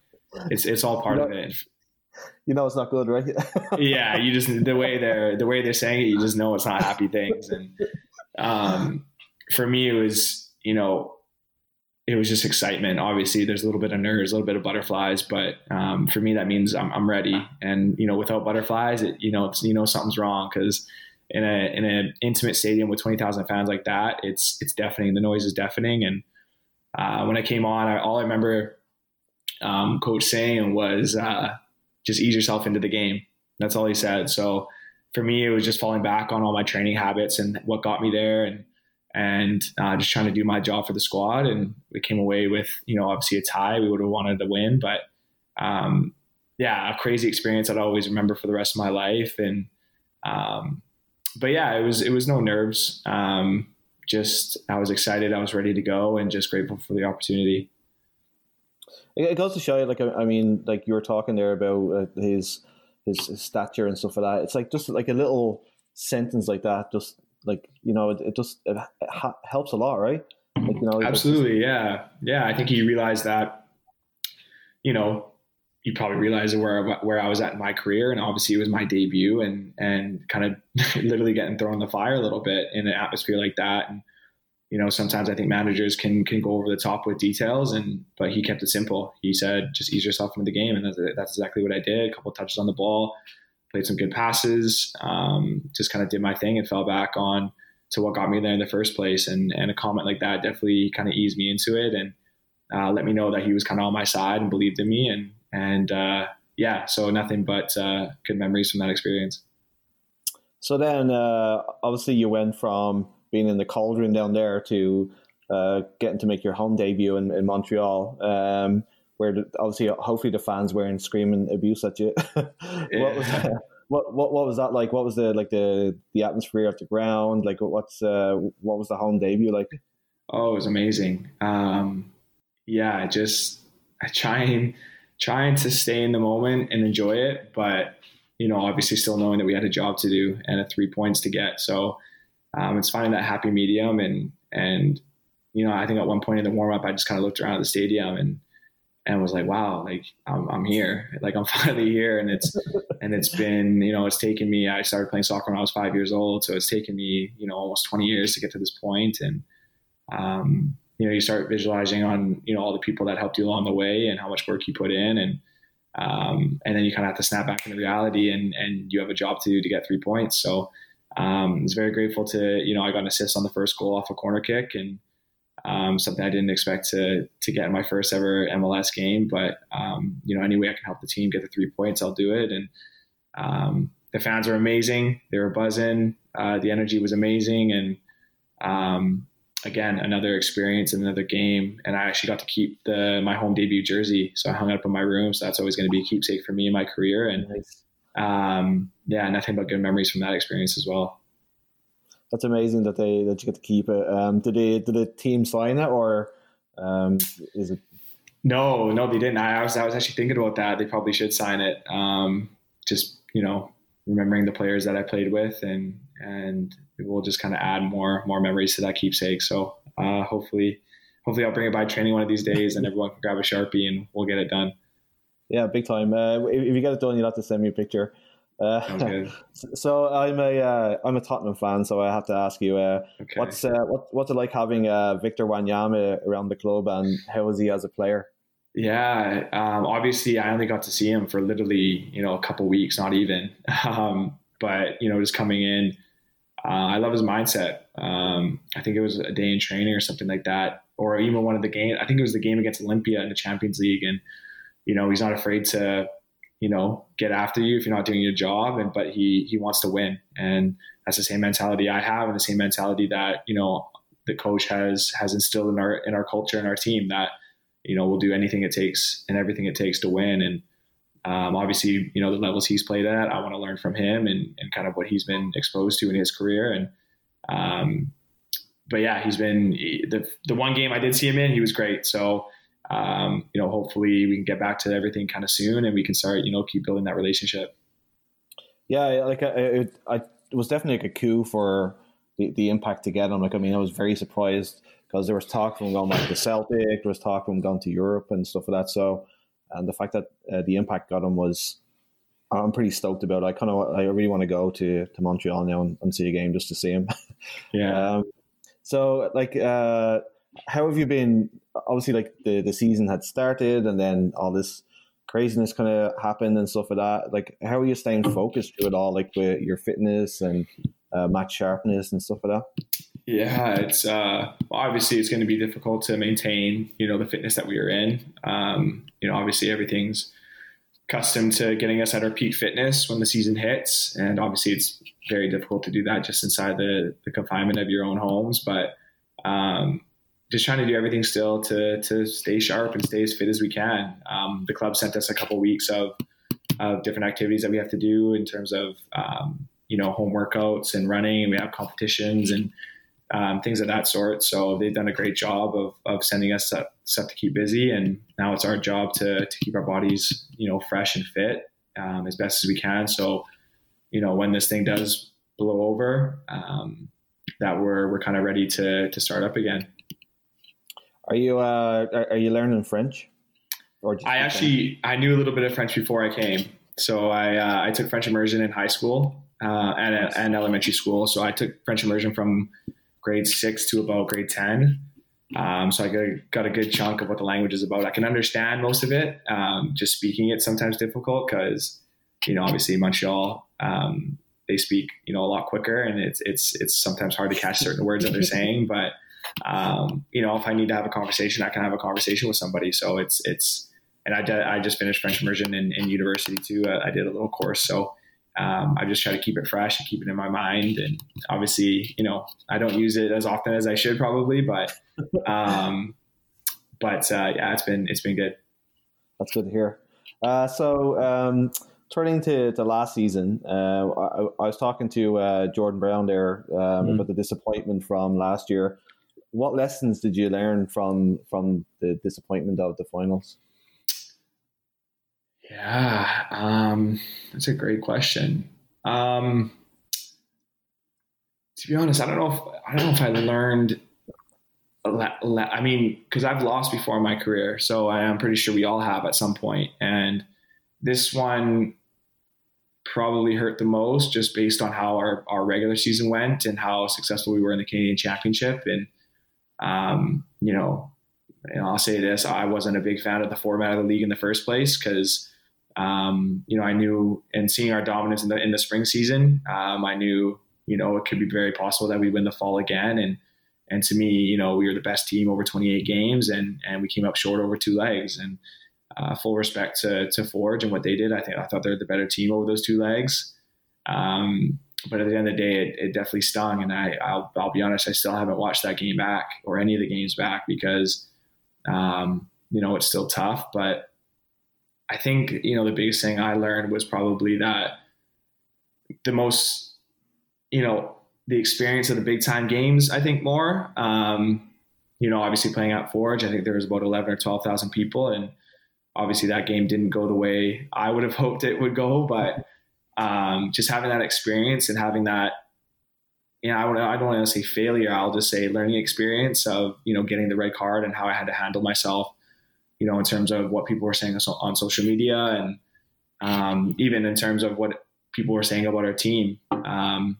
it's it's all part know, of it you know it's not good right [LAUGHS] yeah you just the way they're the way they're saying it you just know it's not happy things and um, for me it was you know it was just excitement. Obviously, there's a little bit of nerves, a little bit of butterflies, but um, for me, that means I'm, I'm, ready. And you know, without butterflies, it, you know, you know something's wrong because in a in an intimate stadium with twenty thousand fans like that, it's it's deafening. The noise is deafening. And uh, when I came on, I, all I remember um, coach saying was uh, just ease yourself into the game. That's all he said. So for me, it was just falling back on all my training habits and what got me there and and uh, just trying to do my job for the squad. And we came away with, you know, obviously a tie. We would have wanted to win, but um, yeah, a crazy experience I'd always remember for the rest of my life. And um, but yeah, it was it was no nerves. Um, just I was excited. I was ready to go, and just grateful for the opportunity. It goes to show you, like I mean, like you were talking there about uh, his, his his stature and stuff like that. It's like just like a little sentence like that just like you know it, it just it ha- helps a lot right like, you know absolutely yeah yeah i think he realized that you know he probably realized where where I was at in my career, and obviously it was my debut, and and kind of [LAUGHS] literally getting thrown in the fire a little bit in an atmosphere like that. And you know, sometimes I think managers can can go over the top with details, and but he kept it simple. He said, "Just ease yourself into the game," and that's, that's exactly what I did. A couple touches on the ball, played some good passes, um, just kind of did my thing and fell back on to what got me there in the first place. And, and a comment like that definitely kind of eased me into it and uh, let me know that he was kind of on my side and believed in me. And, and uh, yeah, so nothing but uh, good memories from that experience. So then, uh, obviously, you went from being in the cauldron down there to uh, getting to make your home debut in, in Montreal. Um, where the, obviously hopefully the fans weren't screaming abuse at you. [LAUGHS] what was that? What, what what was that like? What was the like the the atmosphere at the ground? Like what's uh, what was the home debut like? Oh, it was amazing. Um, yeah, just trying trying to stay in the moment and enjoy it, but you know, obviously still knowing that we had a job to do and a three points to get. So um, it's finding that happy medium and and you know, I think at one point in the warm up, I just kind of looked around at the stadium and and was like, wow, like I'm, I'm here, like I'm [LAUGHS] finally here. And it's, [LAUGHS] and it's been, you know, it's taken me, I started playing soccer when I was five years old. So it's taken me, you know, almost 20 years to get to this. And, um, you know, you start visualizing on, you know, all the people that helped you along the way and how much work you put in. And, um, and then you kind of have to snap back into reality and, and you have a job to do to get three points. So, um, I was very grateful to, you know, I got an assist on the first goal off a corner kick and, um, something I didn't expect to to get in my first ever MLS game. But um, you know, any way I can help the team get the three points, I'll do it. And um, the fans were amazing; they were buzzing. Uh, the energy was amazing, and um, again, another experience, and another game. And I actually got to keep the my home debut jersey, so I hung it up in my room. So that's always going to be a keepsake for me in my career. And um, yeah, nothing but good memories from that experience as well that's amazing that they that you get to keep it. Um, did they did the team sign it or um, is it? No, no, they didn't. I, was I was actually thinking about that. They probably should sign it. Um, just you know, remembering the players that I played with, and and we'll just kind of add more more memories to that keepsake. So uh, hopefully, hopefully I'll bring it by training one of these days, and [LAUGHS] everyone can grab a sharpie and we'll get it done. Yeah, big time. Uh, if you get it done, you'll have to send me a picture. Uh, [LAUGHS] so I'm a am uh, a Tottenham fan, so I have to ask you, uh, okay. what's uh, what what's it like having uh, Victor Wanyama around the club, and how is he as a player? Yeah, um, obviously I only got to see him for literally you know a couple weeks, not even. [LAUGHS] Um, but you know, just coming in, uh, I love his mindset. Um, I think it was a day in training or something like that, or even one of the game. I think it was the game against Olimpia in the Champions League, and you know he's not afraid to you know get after you if you're not doing your job, and but he he wants to win, and that's the same mentality I have, and the same mentality that you know the coach has has instilled in our in our culture and our team that you know we'll do anything it takes and everything it takes to win. And um, obviously you know the levels he's played at i want to learn from him and, and kind of what he's been exposed to in his career. And um, but yeah he's been the, the one game i did see him in he was great. So um, you know hopefully we can get back to everything kind of soon and we can start you know keep building that relationship yeah like I, I, it was definitely like a coup for the, the impact to get him. Like, I mean, I was very surprised because there was talk of him going back to Celtic, there was talk of him going to Europe and stuff like that. So, and the fact that uh, the impact got him was, I'm pretty stoked about. It. I kind of, I really want to go to, to Montreal now and, and see a game just to see him. [LAUGHS] Yeah. um, so, like, uh, how have you been? Obviously, like the the season had started, and then all this craziness kind of happened and stuff like that. Like, how are you staying focused through it all? Like with your fitness and uh, match sharpness and stuff like that? Yeah, it's uh, obviously it's going to be difficult to maintain, you know, the fitness that we are in. Um, you know, obviously everything's accustomed to getting us at our peak fitness when the season hits, and obviously it's very difficult to do that just inside the, the confinement of your own homes. But um, just trying to do everything still to to stay sharp and stay as fit as we can. Um, the club sent us a couple weeks of of different activities that we have to do in terms of um, you know home workouts and running and we have competitions and um, things of that sort. So they've done a great job of, of sending us stuff, stuff to keep busy and now it's our job to, to keep our bodies you know fresh and fit um, as best as we can. So you know when this thing does blow over um, that we're we're kind of ready to to start up again are you uh are you learning french or i actually i knew a little bit of french before i came so I uh, I took French immersion in high school, uh, and, and elementary school. So I took French immersion from grade six to about grade 10. Um, so I got, got a good chunk of what the language is about. I can understand most of it. Um, just speaking it sometimes difficult because, you know, obviously Montreal, um, they speak, you know, a lot quicker and it's, it's, it's sometimes hard to catch certain words that they're [LAUGHS] saying, but, um, you know, if I need to have a conversation, I can have a conversation with somebody. So it's, it's, and I, did, I just finished French immersion in, in university too. I, I did a little course. So, um, I just try to keep it fresh and keep it in my mind. And obviously, you know, I don't use it as often as I should probably, but, um, but uh, yeah, it's been it's been good. That's good to hear. Uh, so um, turning to, to last season, uh, I, I, was talking to uh, Jordan Brown there um, mm. about the disappointment from last year. What lessons did you learn from from the disappointment of the finals? Yeah, um, that's a great question. Um, to be honest, I don't know if I don't know if I learned. I mean, because I've lost before in my career, so I am pretty sure we all have at some point. And this one probably hurt the most, just based on how our, our regular season went and how successful we were in the Canadian Championship. And um, you know, and I'll say this: I wasn't a big fan of the format of the league in the first place because um, you know, I knew, and seeing our dominance in the in the spring season, um, I knew, you know, it could be very possible that we win the fall again. And and to me, you know, we were the best team over 28 games, and and we came up short over two legs. And uh, full respect to to Forge and what they did. I think I thought they're the better team over those two legs. Um, but at the end of the day, it, it definitely stung. And I, I'll, I'll, be honest, I still haven't watched that game back or any of the games back because, um, you know, it's still tough. But I think, you know, the biggest thing I learned was probably that the most, you know, the experience of the big time games, I think more. Um, you know, obviously playing at Forge, I think there was about 11 or 12,000 people. And obviously that game didn't go the way I would have hoped it would go. But um, just having that experience and having that, you know, I, I don't want to say failure. I'll just say learning experience of, you know, getting the red card and how I had to handle myself you know, in terms of what people were saying on social media and um, even in terms of what people were saying about our team. Um,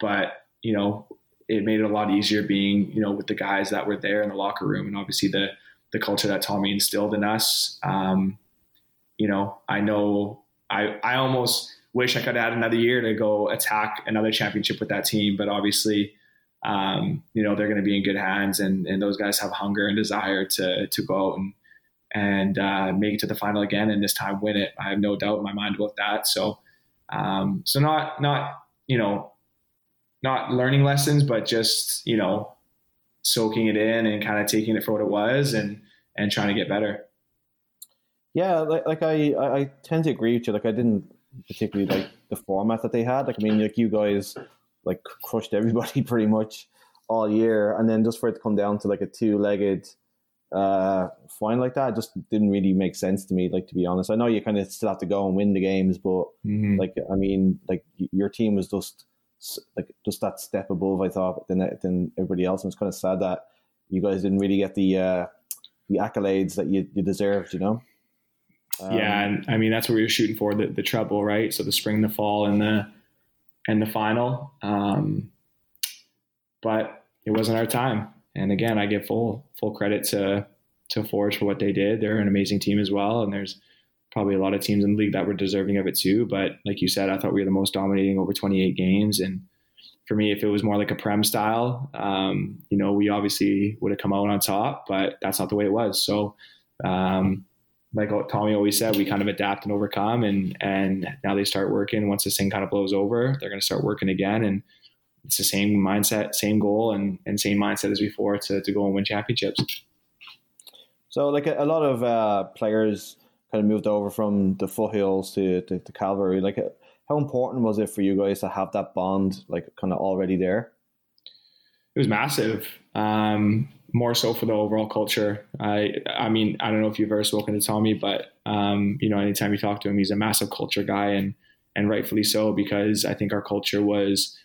but, you know, it made it a lot easier being, you know, with the guys that were there in the locker room and obviously the, the culture that Tommy instilled in us. Um, you know, I know I, I almost wish I could add another year to go attack another championship with that team, but obviously, um, you know they're going to be in good hands, and and those guys have hunger and desire to to go out and and uh, make it to the final again, and this time win it. I have no doubt in my mind about that. So, um, so not not you know, not learning lessons, but just you know, soaking it in and kind of taking it for what it was, and and trying to get better. Yeah, like, like I, I tend to agree with you. Like I didn't particularly like the format that they had. Like I mean, like you guys like crushed everybody [LAUGHS] pretty much all year, and then just for it to come down to like a two-legged uh, final like that just didn't really make sense to me. Like to be honest, I know you kind of still have to go and win the games, but mm-hmm. like I mean, like your team was just like just that step above. I thought than than everybody else, and it's kind of sad that you guys didn't really get the uh, the accolades that you, you deserved. You know. Um, yeah, and I mean that's what we were shooting for the the treble, right? So the spring, the fall, and the and the final. Um, but it wasn't our time. And again, I give full full credit to to Forge for what they did. They're an amazing team as well, and there's probably a lot of teams in the league that were deserving of it too. But like you said, I thought we were the most dominating over 28 games. And for me, if it was more like a Prem style, um, you know, we obviously would have come out on top, but that's not the way it was. So, um, like Tommy always said, we kind of adapt and overcome, and and now they start working. Once this thing kind of blows over, they're going to start working again, and it's the same mindset, same goal, and and same mindset as before to to go and win championships. So, like a, a lot of uh, players kind of moved over from the foothills to, to, to Cavalry. Like, how important was it for you guys to have that bond, like, kind of already there? It was massive. Um, more so for the overall culture. I I mean, I don't know if you've ever spoken to Tommy, but um, you know, anytime you talk to him, he's a massive culture guy, and and rightfully so because I think our culture was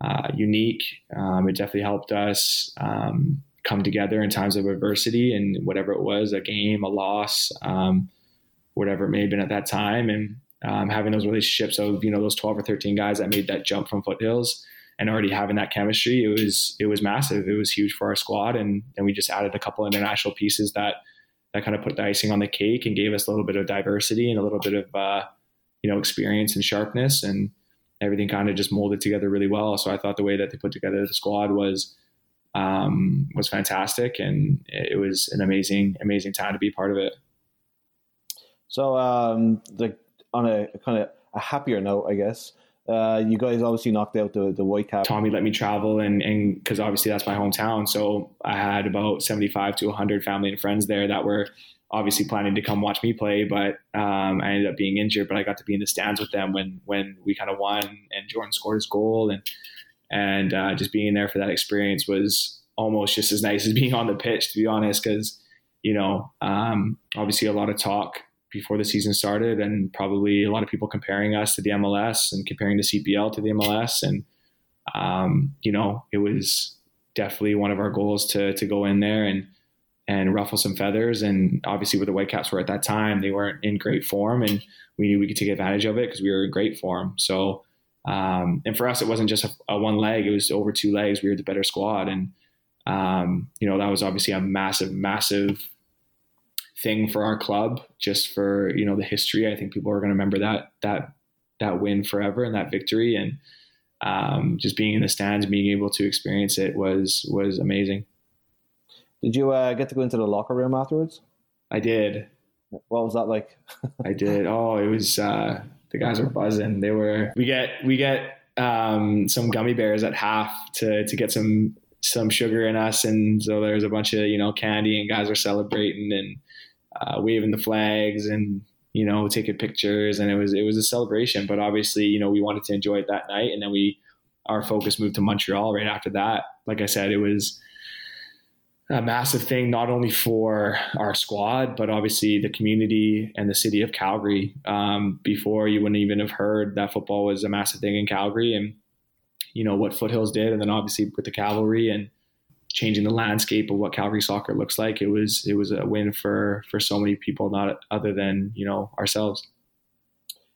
uh, unique. Um, it definitely helped us um, come together in times of adversity and whatever it was, a game, a loss, um, whatever it may have been at that time, and um, having those relationships of you know those twelve or thirteen guys that made that jump from foothills and already having that chemistry, it was it was massive. It was huge for our squad, and then we just added a couple international pieces that that kind of put the icing on the cake and gave us a little bit of diversity and a little bit of uh, you know experience and sharpness, and everything kind of just molded together really well. So I thought the way that they put together the squad was um, was fantastic, and it was an amazing amazing time to be part of it. So, um, the, on a kind of a happier note, I guess, uh, you guys obviously knocked out the the Whitecap. Tommy let me travel, and and because obviously that's my hometown, so I had about seventy five to hundred family and friends there that were obviously planning to come watch me play, but um, I ended up being injured. But I got to be in the stands with them when when we kind of won, and Jordan scored his goal, and and uh, just being there for that experience was almost just as nice as [LAUGHS] being on the pitch, to be honest, because you know um, obviously a lot of talk before the season started, and probably a lot of people comparing us to the MLS and comparing the CPL to the MLS, and um, you know, it was definitely one of our goals to to go in there and and ruffle some feathers. And obviously, where the Whitecaps were at that time, they weren't in great form, and we knew we could take advantage of it because we were in great form. So, um, and for us, it wasn't just a, a, one leg; it was over two legs. We were the better squad, and um, you know that was obviously a massive, massive thing for our club, just for you know the history. I think people are going to remember that that that win forever and that victory, and um, just being in the stands, being able to experience it was was amazing. Did you uh, get to go into the locker room afterwards? I did. What was that like? [LAUGHS] I did. Oh, it was. Uh, the guys were buzzing. They were. We get we get um, some gummy bears at half to to get some some sugar in us, and so there's a bunch of you know candy, and guys are celebrating, and uh, waving the flags and you know taking pictures. And it was it was a celebration but obviously you know we wanted to enjoy it that night. And then we our focus moved to Montreal right after that. Like I said it was a massive thing not only for our squad but obviously the community and the city of Calgary. Um, before you wouldn't even have heard that football was a massive thing in Calgary and you know what Foothills did. And then obviously with the cavalry and changing the landscape of what Calgary soccer looks like. It was it was a win for for so many people, not other than you know ourselves.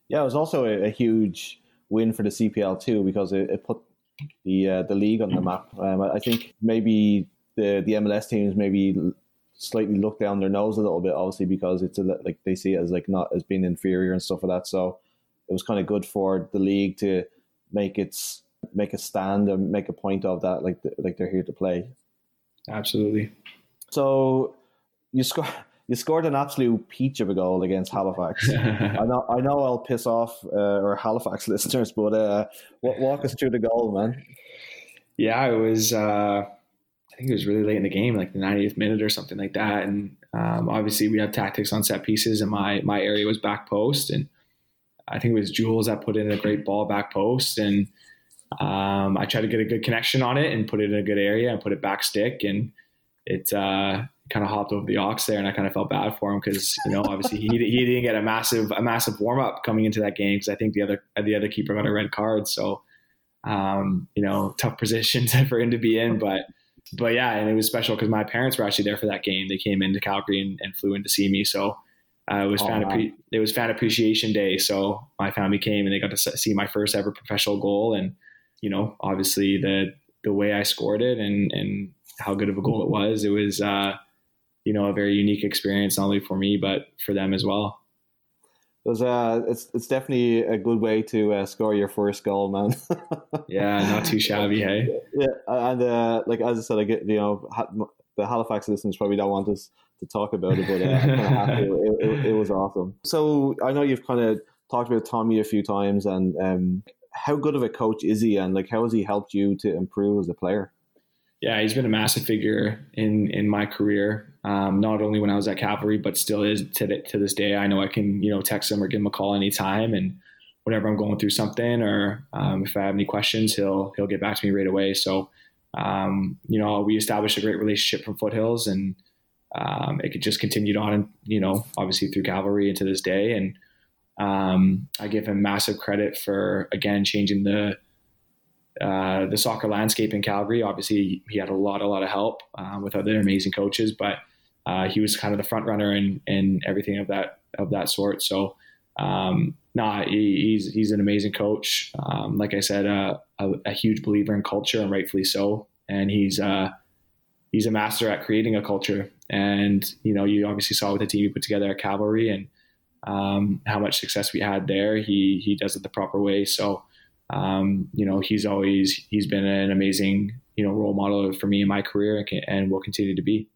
Yeah, it was also a, a huge win for the CPL too because it, it put the uh, the league on the map. Um, I think maybe the the MLS teams maybe slightly look down their nose a little bit, obviously because it's a, like they see it as like not as being inferior and stuff like that. So it was kind of good for the league to make its make a stand and make a point of that, like like they're here to play. Absolutely. So you score. [LAUGHS] You scored an absolute peach of a goal against Halifax. [LAUGHS] I know. I know. I'll piss off uh, our Halifax [LAUGHS] listeners, but uh, walk us through the goal, man. Yeah, it was. Uh, I think it was really late in the game, like the 90th minute or something like that. And um, obviously, we have tactics on set pieces, and my my area was back post, and I think it was Jules that put in a great ball back post, and um, I tried to get a good connection on it and put it in a good area and put it back stick, and it uh, kind of hopped over the ox there, and I kind of felt bad for him because you know obviously he, he didn't get a massive a massive warm up coming into that game because I think the other the other keeper got a red card, so um, you know tough position [LAUGHS] for him to be in, but but yeah, and it was special because my parents were actually there for that game. They came into Calgary and, and flew in to see me, so uh, it was oh, fan appre- it was fan appreciation day. So my family came and they got to see my first ever professional goal, and you know obviously the the way I scored it and and how good of a goal it was, it was. Uh, you know a very unique experience not only for me but for them as well. It was uh, it's it's definitely a good way to uh, score your first goal, man. [LAUGHS] yeah, not too shabby, hey. Yeah, and uh, like as I said, I get you know the Halifax listeners probably don't want us to talk about it, but uh, it, it, it, was awesome. So I know you've kind of talked about Tommy a few times, and um, how good of a coach is he, and like how has he helped you to improve as a player? Yeah, he's been a massive figure in in my career um, not only when I was at Cavalry, but still is to, the, to this day. I know I can, you know, text him or give him a call anytime. And whenever I'm going through something or um, if I have any questions, he'll, he'll get back to me right away. So, um, you know, we established a great relationship from Foothills and um, it could just continued on, and you know, obviously through Cavalry into this day. And um, I give him massive credit for, again, changing the, uh, the soccer landscape in Calgary. Obviously, he had a lot, a lot of help uh, with other amazing coaches, but uh, he was kind of the front runner and and everything of that of that sort. So, um, nah, he, he's he's an amazing coach. Um, like I said, uh, a, a, huge believer in culture, and rightfully so. And he's uh, he's a master at creating a culture. And you know, you obviously saw with the team he put together at Cavalry and um, how much success we had there. He he does it the proper way. So. Um, you know, he's always he's been an amazing you know role model for me in my career and, can, and will continue to be.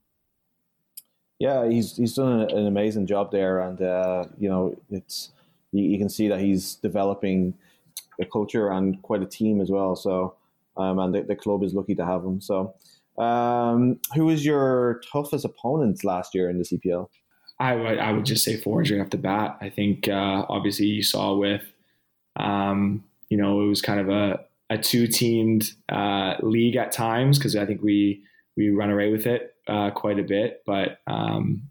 Yeah, he's he's done an amazing job there, and uh, you know it's you, you, can see that he's developing a culture and quite a team as well. So, um, and the, the club is lucky to have him. So, um, who was your toughest opponent last year in the CPL? I would I would just say Forge right off the bat. I think uh, obviously you saw with, um, you know, it was kind of a a two teamed uh, league at times because I think we we run away with it uh, quite a bit, but um,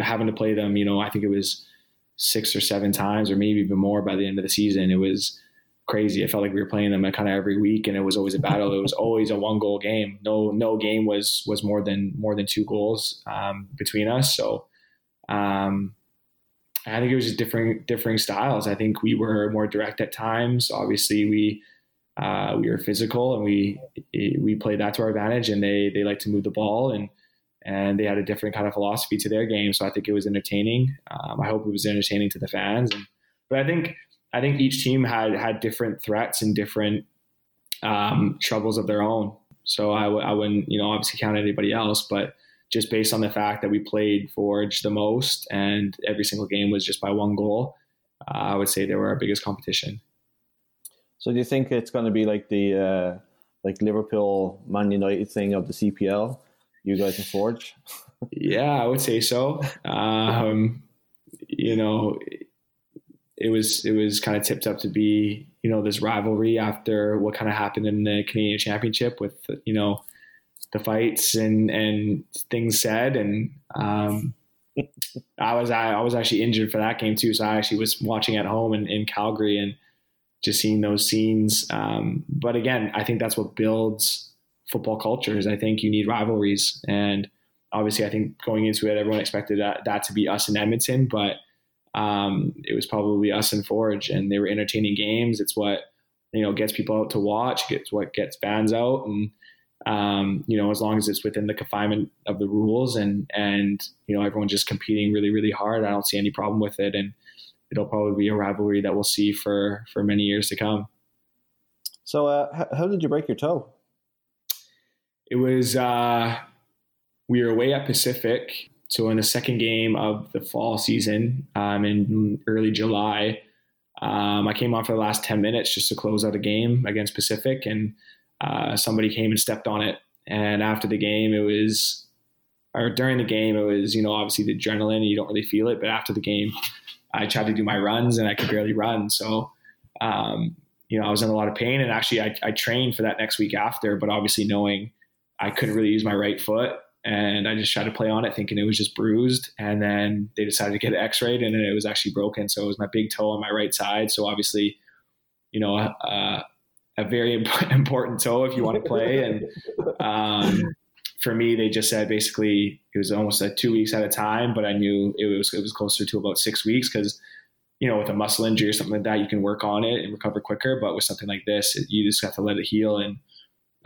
having to play them, you know, I think it was six or seven times, or maybe even more by the end of the season. It was crazy. I felt like we were playing them kind of every week, and it was always a battle. it was always a one goal game. No, no game was was more than more than two goals um, between us. So. Um, I think it was just different differing styles. I think we were more direct at times. Obviously, we uh, we were physical and we we played that to our advantage. And they they like to move the ball and and they had a different kind of philosophy to their game. So I think it was entertaining. Um, I hope it was entertaining to the fans. And, but I think I think each team had had different threats and different um, troubles of their own. So I w- I wouldn't you know obviously count anybody else, but just based on the fact that we played Forge the most and every single game was just by one goal, uh, I would say they were our biggest competition. So do you think it's going to be like the uh, like Liverpool Man United thing of the CPL? you guys in Forge? [LAUGHS] yeah, I would say so. Um, you know, it was it was kind of tipped up to be you know this rivalry after what kind of happened in the Canadian Championship with you know the fights and and things said and um, I was I, I was actually injured for that game too so I actually was watching at home in, in Calgary and just seeing those scenes um, but again I think that's what builds football cultures. I think you need rivalries, and obviously, I think going into it, everyone expected that, that to be us in Edmonton, but um, it was probably us in Forge, and they were entertaining games. It's what you know gets people out to watch. It's what gets fans out, and um, you know, as long as it's within the confinement of the rules, and and you know, everyone's just competing really, really hard. I don't see any problem with it, and it'll probably be a rivalry that we'll see for for many years to come. So, uh, how, did you break your toe? It was uh, we were away at Pacific. So in the second game of the fall season, um, in early July, um, I came on for the last ten minutes just to close out a game against Pacific, and uh, somebody came and stepped on it. And after the game, it was, or during the game, it was you know obviously the adrenaline, you don't really feel it, but after the game, I tried to do my runs and I could barely run. So um, you know I was in a lot of pain, and actually I, I trained for that next week after, but obviously knowing I couldn't really use my right foot and I just tried to play on it thinking it was just bruised. And then they decided to get it x-rayed and it was actually broken. So it was my big toe on my right side. So obviously, you know, uh, a very [LAUGHS] important toe if you want to play. And um, for me, they just said basically it was almost like two weeks at a time, but I knew it was, it was closer to about six weeks because you know, with a muscle injury or something like that, you can work on it and recover quicker. But with something like this, you just have to let it heal. And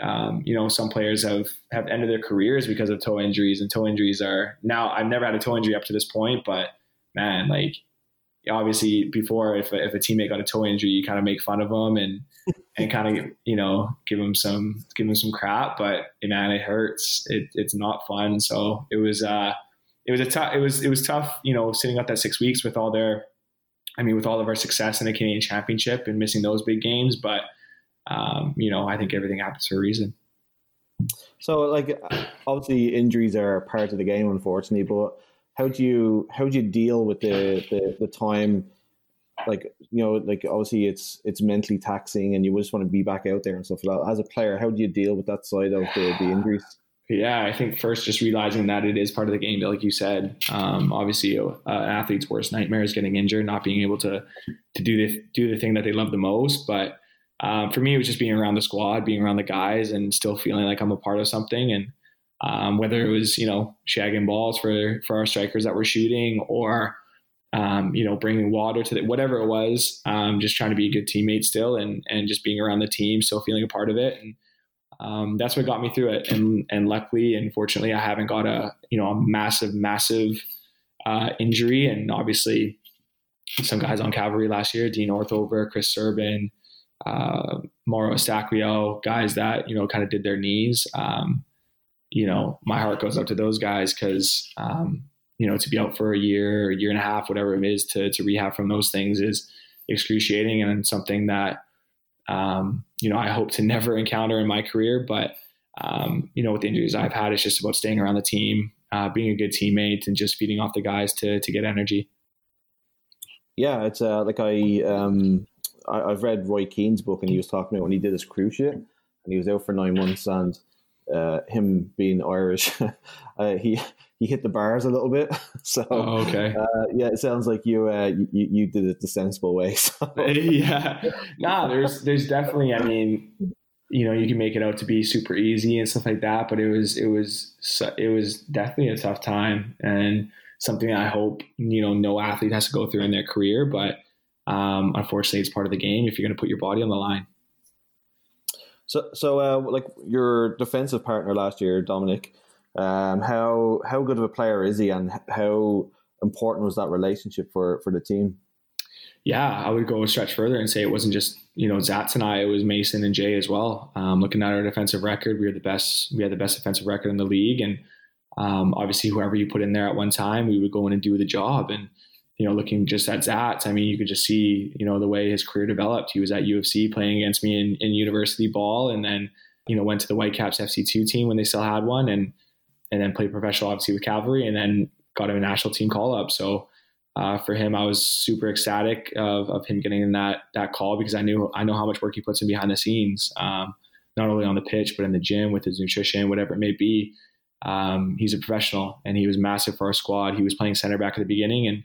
um, you know, some players have have ended their careers because of toe injuries, and toe injuries are now. I've never had a toe injury up to this point, but man, like obviously before, if a, if a teammate got a toe injury, you kind of make fun of them and [LAUGHS] and kind of you know give them some give them some crap. But man, it hurts. It, it's not fun. So it was uh, it was a tough. It was it was tough. You know, sitting out that six weeks with all their, I mean, with all of our success in the Canadian Championship and missing those big games, but um, you know, I think everything happens for a reason. So, like, obviously, injuries are part of the game, unfortunately. But how do you how do you deal with the the, the time? Like, you know, like obviously, it's it's mentally taxing, and you just want to be back out there and stuff. Like that As a player, how do you deal with that side of the, the injuries? Yeah, I think first just realizing that it is part of the game, like you said. Um, obviously, uh, athlete's worst nightmare is getting injured, not being able to to do the do the thing that they love the most, but um, for me, it was just being around the squad, being around the guys, and still feeling like I'm a part of something. And um, whether it was you know shagging balls for for our strikers that were shooting, or um, you know bringing water to the, whatever it was, um, just trying to be a good teammate still, and and just being around the team, still feeling a part of it. And um, that's what got me through it. And and luckily and fortunately, I haven't got a you know a massive massive uh, injury. And obviously, some guys on Cavalry last year, Dean Northover, Chris Serban uh, Mauro Eustáquio, guys that, you know, kind of did their knees. Um, you know, my heart goes up to those guys because, um, you know, to be out for a year, a year and a half, whatever it is to, to rehab from those things is excruciating and something that, um, you know, I hope to [LAUGHS] never encounter in my career. But, um, you know, with the injuries I've had, it's just about staying around the team, uh, being a good teammate and just feeding off the guys to, to get energy. Yeah, it's uh, like I, um, I, have read Roy Keane's book, and he was talking about when he did his cruciate, and he was out for nine months, and uh, him being Irish, [LAUGHS] uh, he he hit the bars a little bit. [LAUGHS] So oh, okay, uh, yeah, it sounds like you, uh, you you did it the sensible way. [LAUGHS] So. yeah, nah, there's there's definitely. I mean, you know, you can make it out to be super easy and stuff like that, but it was it was it was definitely a tough time and something I hope you know no athlete has to go through in their career, but um, unfortunately, it's part of the game if you're going to put your body on the line. So, so uh, like your defensive partner last year, Dominic, um, how how good of a player is he, and how important was that relationship for for the team? Yeah, I would go a stretch further and say it wasn't just you know Zats and I; it was Mason and Jay as well. Um, looking at our defensive record, we were the best. We had the best defensive record in the league, and um, obviously, whoever you put in there at one time, we would go in and do the job. And you know, looking just at Zats, I mean, you could just see, you know, the way his career developed. He was at UFC playing against me in, in university ball and then, you know, went to the Whitecaps FC2 team when they still had one and, and then played professional, obviously, with Cavalry and then got a national team call up. So, uh, for him, I was super ecstatic of, of him getting in that, that call because I knew, I know how much work he puts in behind the scenes, um, not only on the pitch, but in the gym with his nutrition, whatever it may be. Um, he's a professional and he was massive for our squad. He was playing center back at the beginning and,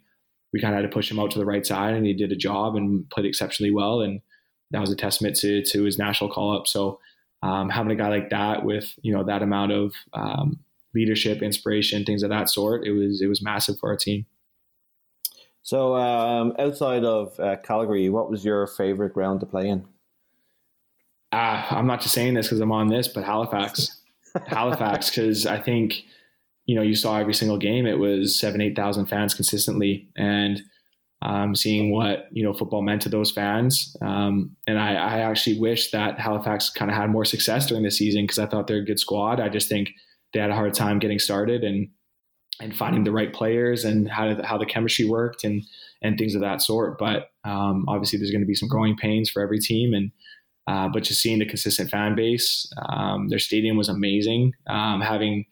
we kind of had to push him out to the right side, and he did a job and played exceptionally well. And that was a testament to to his national call up. So um, having a guy like that with you know that amount of um, leadership, inspiration, things of that sort, it was it was massive for our team. So um, outside of uh, Calgary, what was your favorite ground to play in? Uh, I'm not just saying this because I'm on this, but Halifax, [LAUGHS] Halifax, because I think you know, you saw every single game, it was seven, 8,000 fans consistently. And, um, seeing what you know football meant to those fans. Um, and I, I, actually wish that Halifax kind of had more success during the season because I thought they're a good squad. I just think they had a hard time getting started and and finding the right players and how how the chemistry worked and and things of that sort. But um, obviously, there's going to be some growing pains for every team and. Uh, but just seeing the consistent fan base, um, their stadium was amazing. Um, having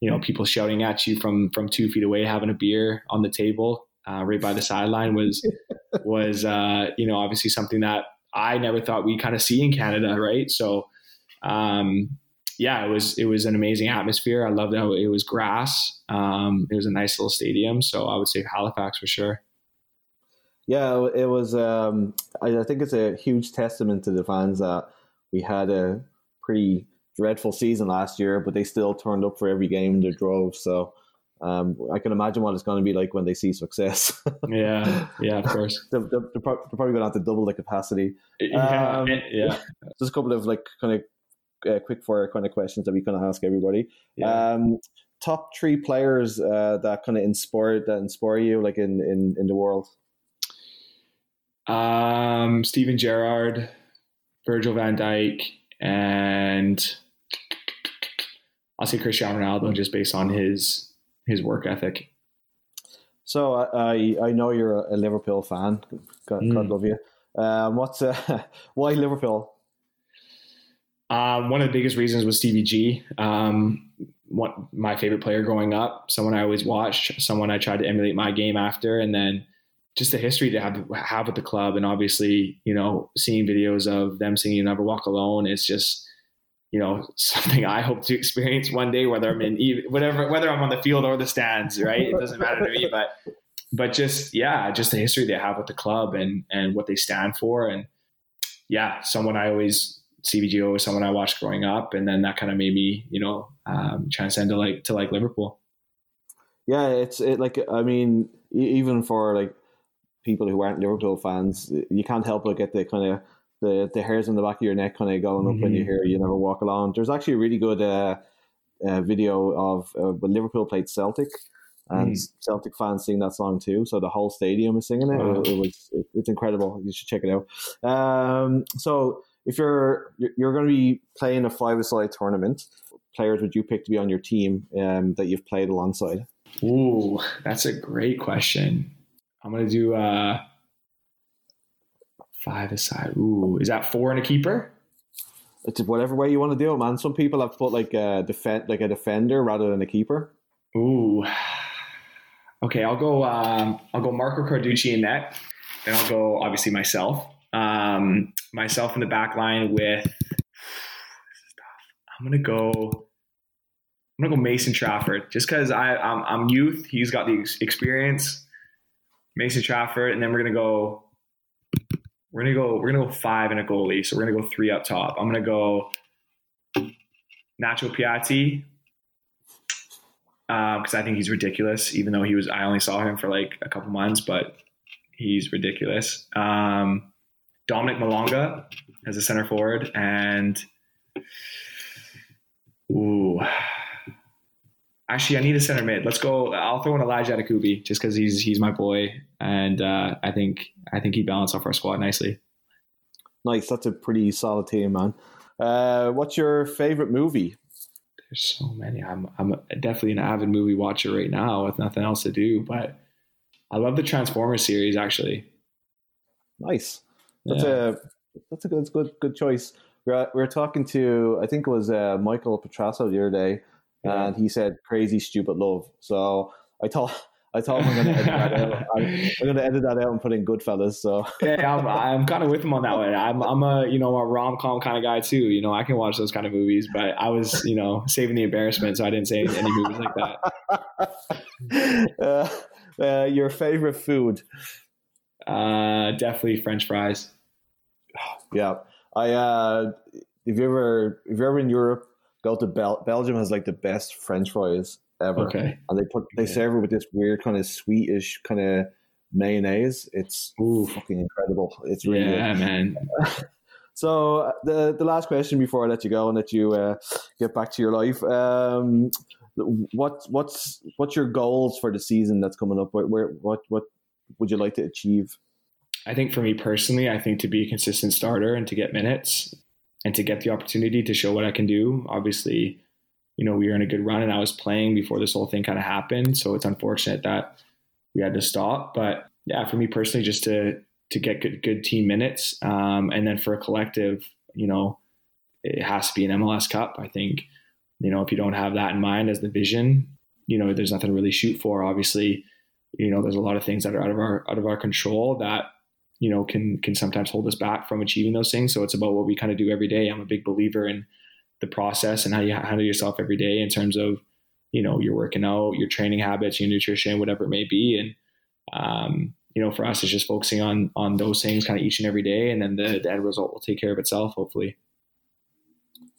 you know people shouting at you from from two feet away, having a beer on the table, uh, right by the sideline was [LAUGHS] was uh, you know obviously something that I never thought we kind of see in Canada, right? So um, yeah, it was it was an amazing atmosphere. I loved how it was grass. Um, it was a nice little stadium, so I would say Halifax for sure. Yeah, it was. Um, I, I think it's a huge testament to the fans that we had a pretty dreadful season last year, but they still turned up for every game they drove. So um, I can imagine what it's going to be like when they see success. [LAUGHS] yeah, yeah, of course. [LAUGHS] they're, they're, they're, probably going to have to double the capacity. Yeah, um, yeah. Just a couple of like kind of uh, quick fire kind of questions that we kind of ask everybody. Yeah. Um, top three players uh, that kind of inspired that inspire you, like in in in the world. Um, Steven Gerrard, Virgil Van Dijk, and I'll say Cristiano Ronaldo, just based on his his work ethic. So I I know you're a Liverpool fan. God, mm. God love you. Um, what's uh, [LAUGHS] why Liverpool? Um, one of the biggest reasons was Stevie G. Um, what my favorite player growing up, someone I always watched, someone I tried to emulate my game after, and then just the history to have have with the club, and obviously, you know, seeing videos of them singing "Never Walk Alone" is just you know [LAUGHS] something I hope to experience one day, whether I'm in whatever whether I'm on the field or the stands. Right, it doesn't matter to me, but but just yeah, just the history they have with the club and and what they stand for, and yeah, someone I always Stevie G was someone I watched growing up, and then that kind of made me you know um, transcend to like to like Liverpool. Yeah, it's it like I mean even for like people who aren't Liverpool fans, you can't help but get the kind of the the hairs on the back of your neck kind of going up mm-hmm. when you mm-hmm. hear "You Never Walk Alone." There's actually a really good uh, uh, video of uh, when Liverpool played Celtic, and mm. Celtic fans sing that song too. So the whole stadium is singing it. Wow. It, it, was it, it's incredible. You should check it out. Um, so if you're you're going to be playing a five-a-side tournament, players would you pick to be on your team um, that you've played alongside? Ooh, that's a great question. I'm going to do. Uh Five aside. Ooh, is that four and a keeper? It's whatever way you want to do it, man. Some people have put like a defend, like a defender rather than a keeper. Ooh. Okay, I'll go. Um, I'll go Marco Carducci in net, and I'll go obviously myself. Um, myself in the back line with. I'm gonna go. I'm gonna go Mason Trafford just because I I'm, I'm youth. He's got the experience. Mason Trafford, and then we're gonna go we're gonna go. We're gonna go five and a goalie. So we're gonna go three up top. I'm gonna go Nacho Piatti because uh, I think he's ridiculous. Even though he was, I only saw him for like a couple months, but he's ridiculous. Um, Dominique Malonga as a center forward, and ooh, actually, I need a center mid. Let's go. I'll throw in Elijah Adekugbe just because he's he's my boy, and uh, I think I think he balanced off our squad nicely. Nice. That's a pretty solid team, man. Uh, what's your favorite movie? There's so many. I'm I'm definitely an avid movie watcher right now with nothing else to do, but I love the Transformers series actually. Nice. That's yeah. a that's a good good good choice. We we're, we we're talking to I think it was uh, Michael Petrasso the other day, yeah. and he said crazy stupid love. So I thought [LAUGHS] I thought I'm going to edit that out. [LAUGHS] I'm, I'm going to edit that out and put in Goodfellas. So yeah, I'm, I'm kind of with him on that one. I'm I'm a you know a rom com kind of guy too. You know, I can watch those kind of movies, but I was you know saving the embarrassment, so I didn't say any, any movies like that. [LAUGHS] Uh, uh, your favorite food? Uh, definitely French fries. Yeah, I. Uh, if you ever if you're ever in Europe, go to Bel- Belgium has like the best French fries ever. Okay. And they put they serve it with this weird kind of sweetish kind of mayonnaise. It's ooh fucking incredible. It's really yeah, good. man. [LAUGHS] so the the last question before I let you go and let you uh, get back to your life. Um, what what's what's your goals for the season that's coming up? Where, where what what would you like to achieve? I think for me personally, I think to be a consistent starter and to get minutes and to get the opportunity to show what I can do. Obviously, you know, we were in a good run and I was playing before this whole thing kind of happened. So it's unfortunate that we had to stop. But yeah, for me personally, just to to get good good team minutes. Um, and then for a collective, you know, it has to be an MLS Cup. I think, you know, if you don't have that in mind as the vision, you know, there's nothing to really shoot for. Obviously, you know, there's a lot of things that are out of our out of our control that you know can can sometimes hold us back from achieving those things. So it's about what we kind of do every day. I'm a big believer in the process and how you handle yourself every day in terms of you know your working out, your training habits, your nutrition, whatever it may be, and um, you know for us it's just focusing on on those things kind of each and every day, and then the, the end result will take care of itself, hopefully.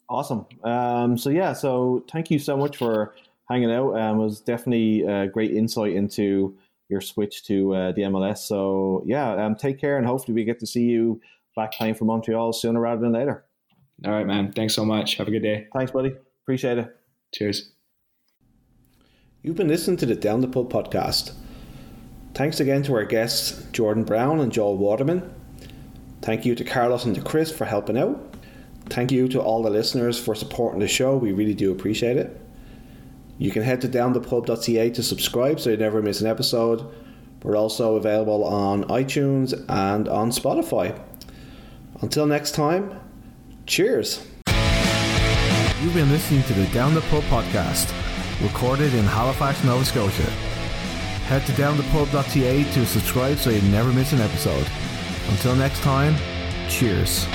Awesome. Um, so yeah, so thank you so much for hanging out. Um, it was definitely a great insight into your switch to uh, the MLS. So yeah, um, take care, and hopefully we get to see you back playing for Montreal sooner rather than later. All right, man. Thanks so much. Have a good day. Thanks, buddy. Appreciate it. Cheers. You've been listening to the Down the Pub podcast. Thanks again to our guests, Jordan Brown and Joel Waterman. Thank you to Carlos and to Chris for helping out. Thank you to all the listeners for supporting the show. We really do appreciate it. You can head to downthepub.ca to subscribe so you never miss an episode. We're also available on iTunes and on Spotify. Until next time, cheers. You've been listening to the Down the Pub podcast, recorded in Halifax, Nova Scotia. Head to downthepub.ca to subscribe so you never miss an episode. Until next time, cheers.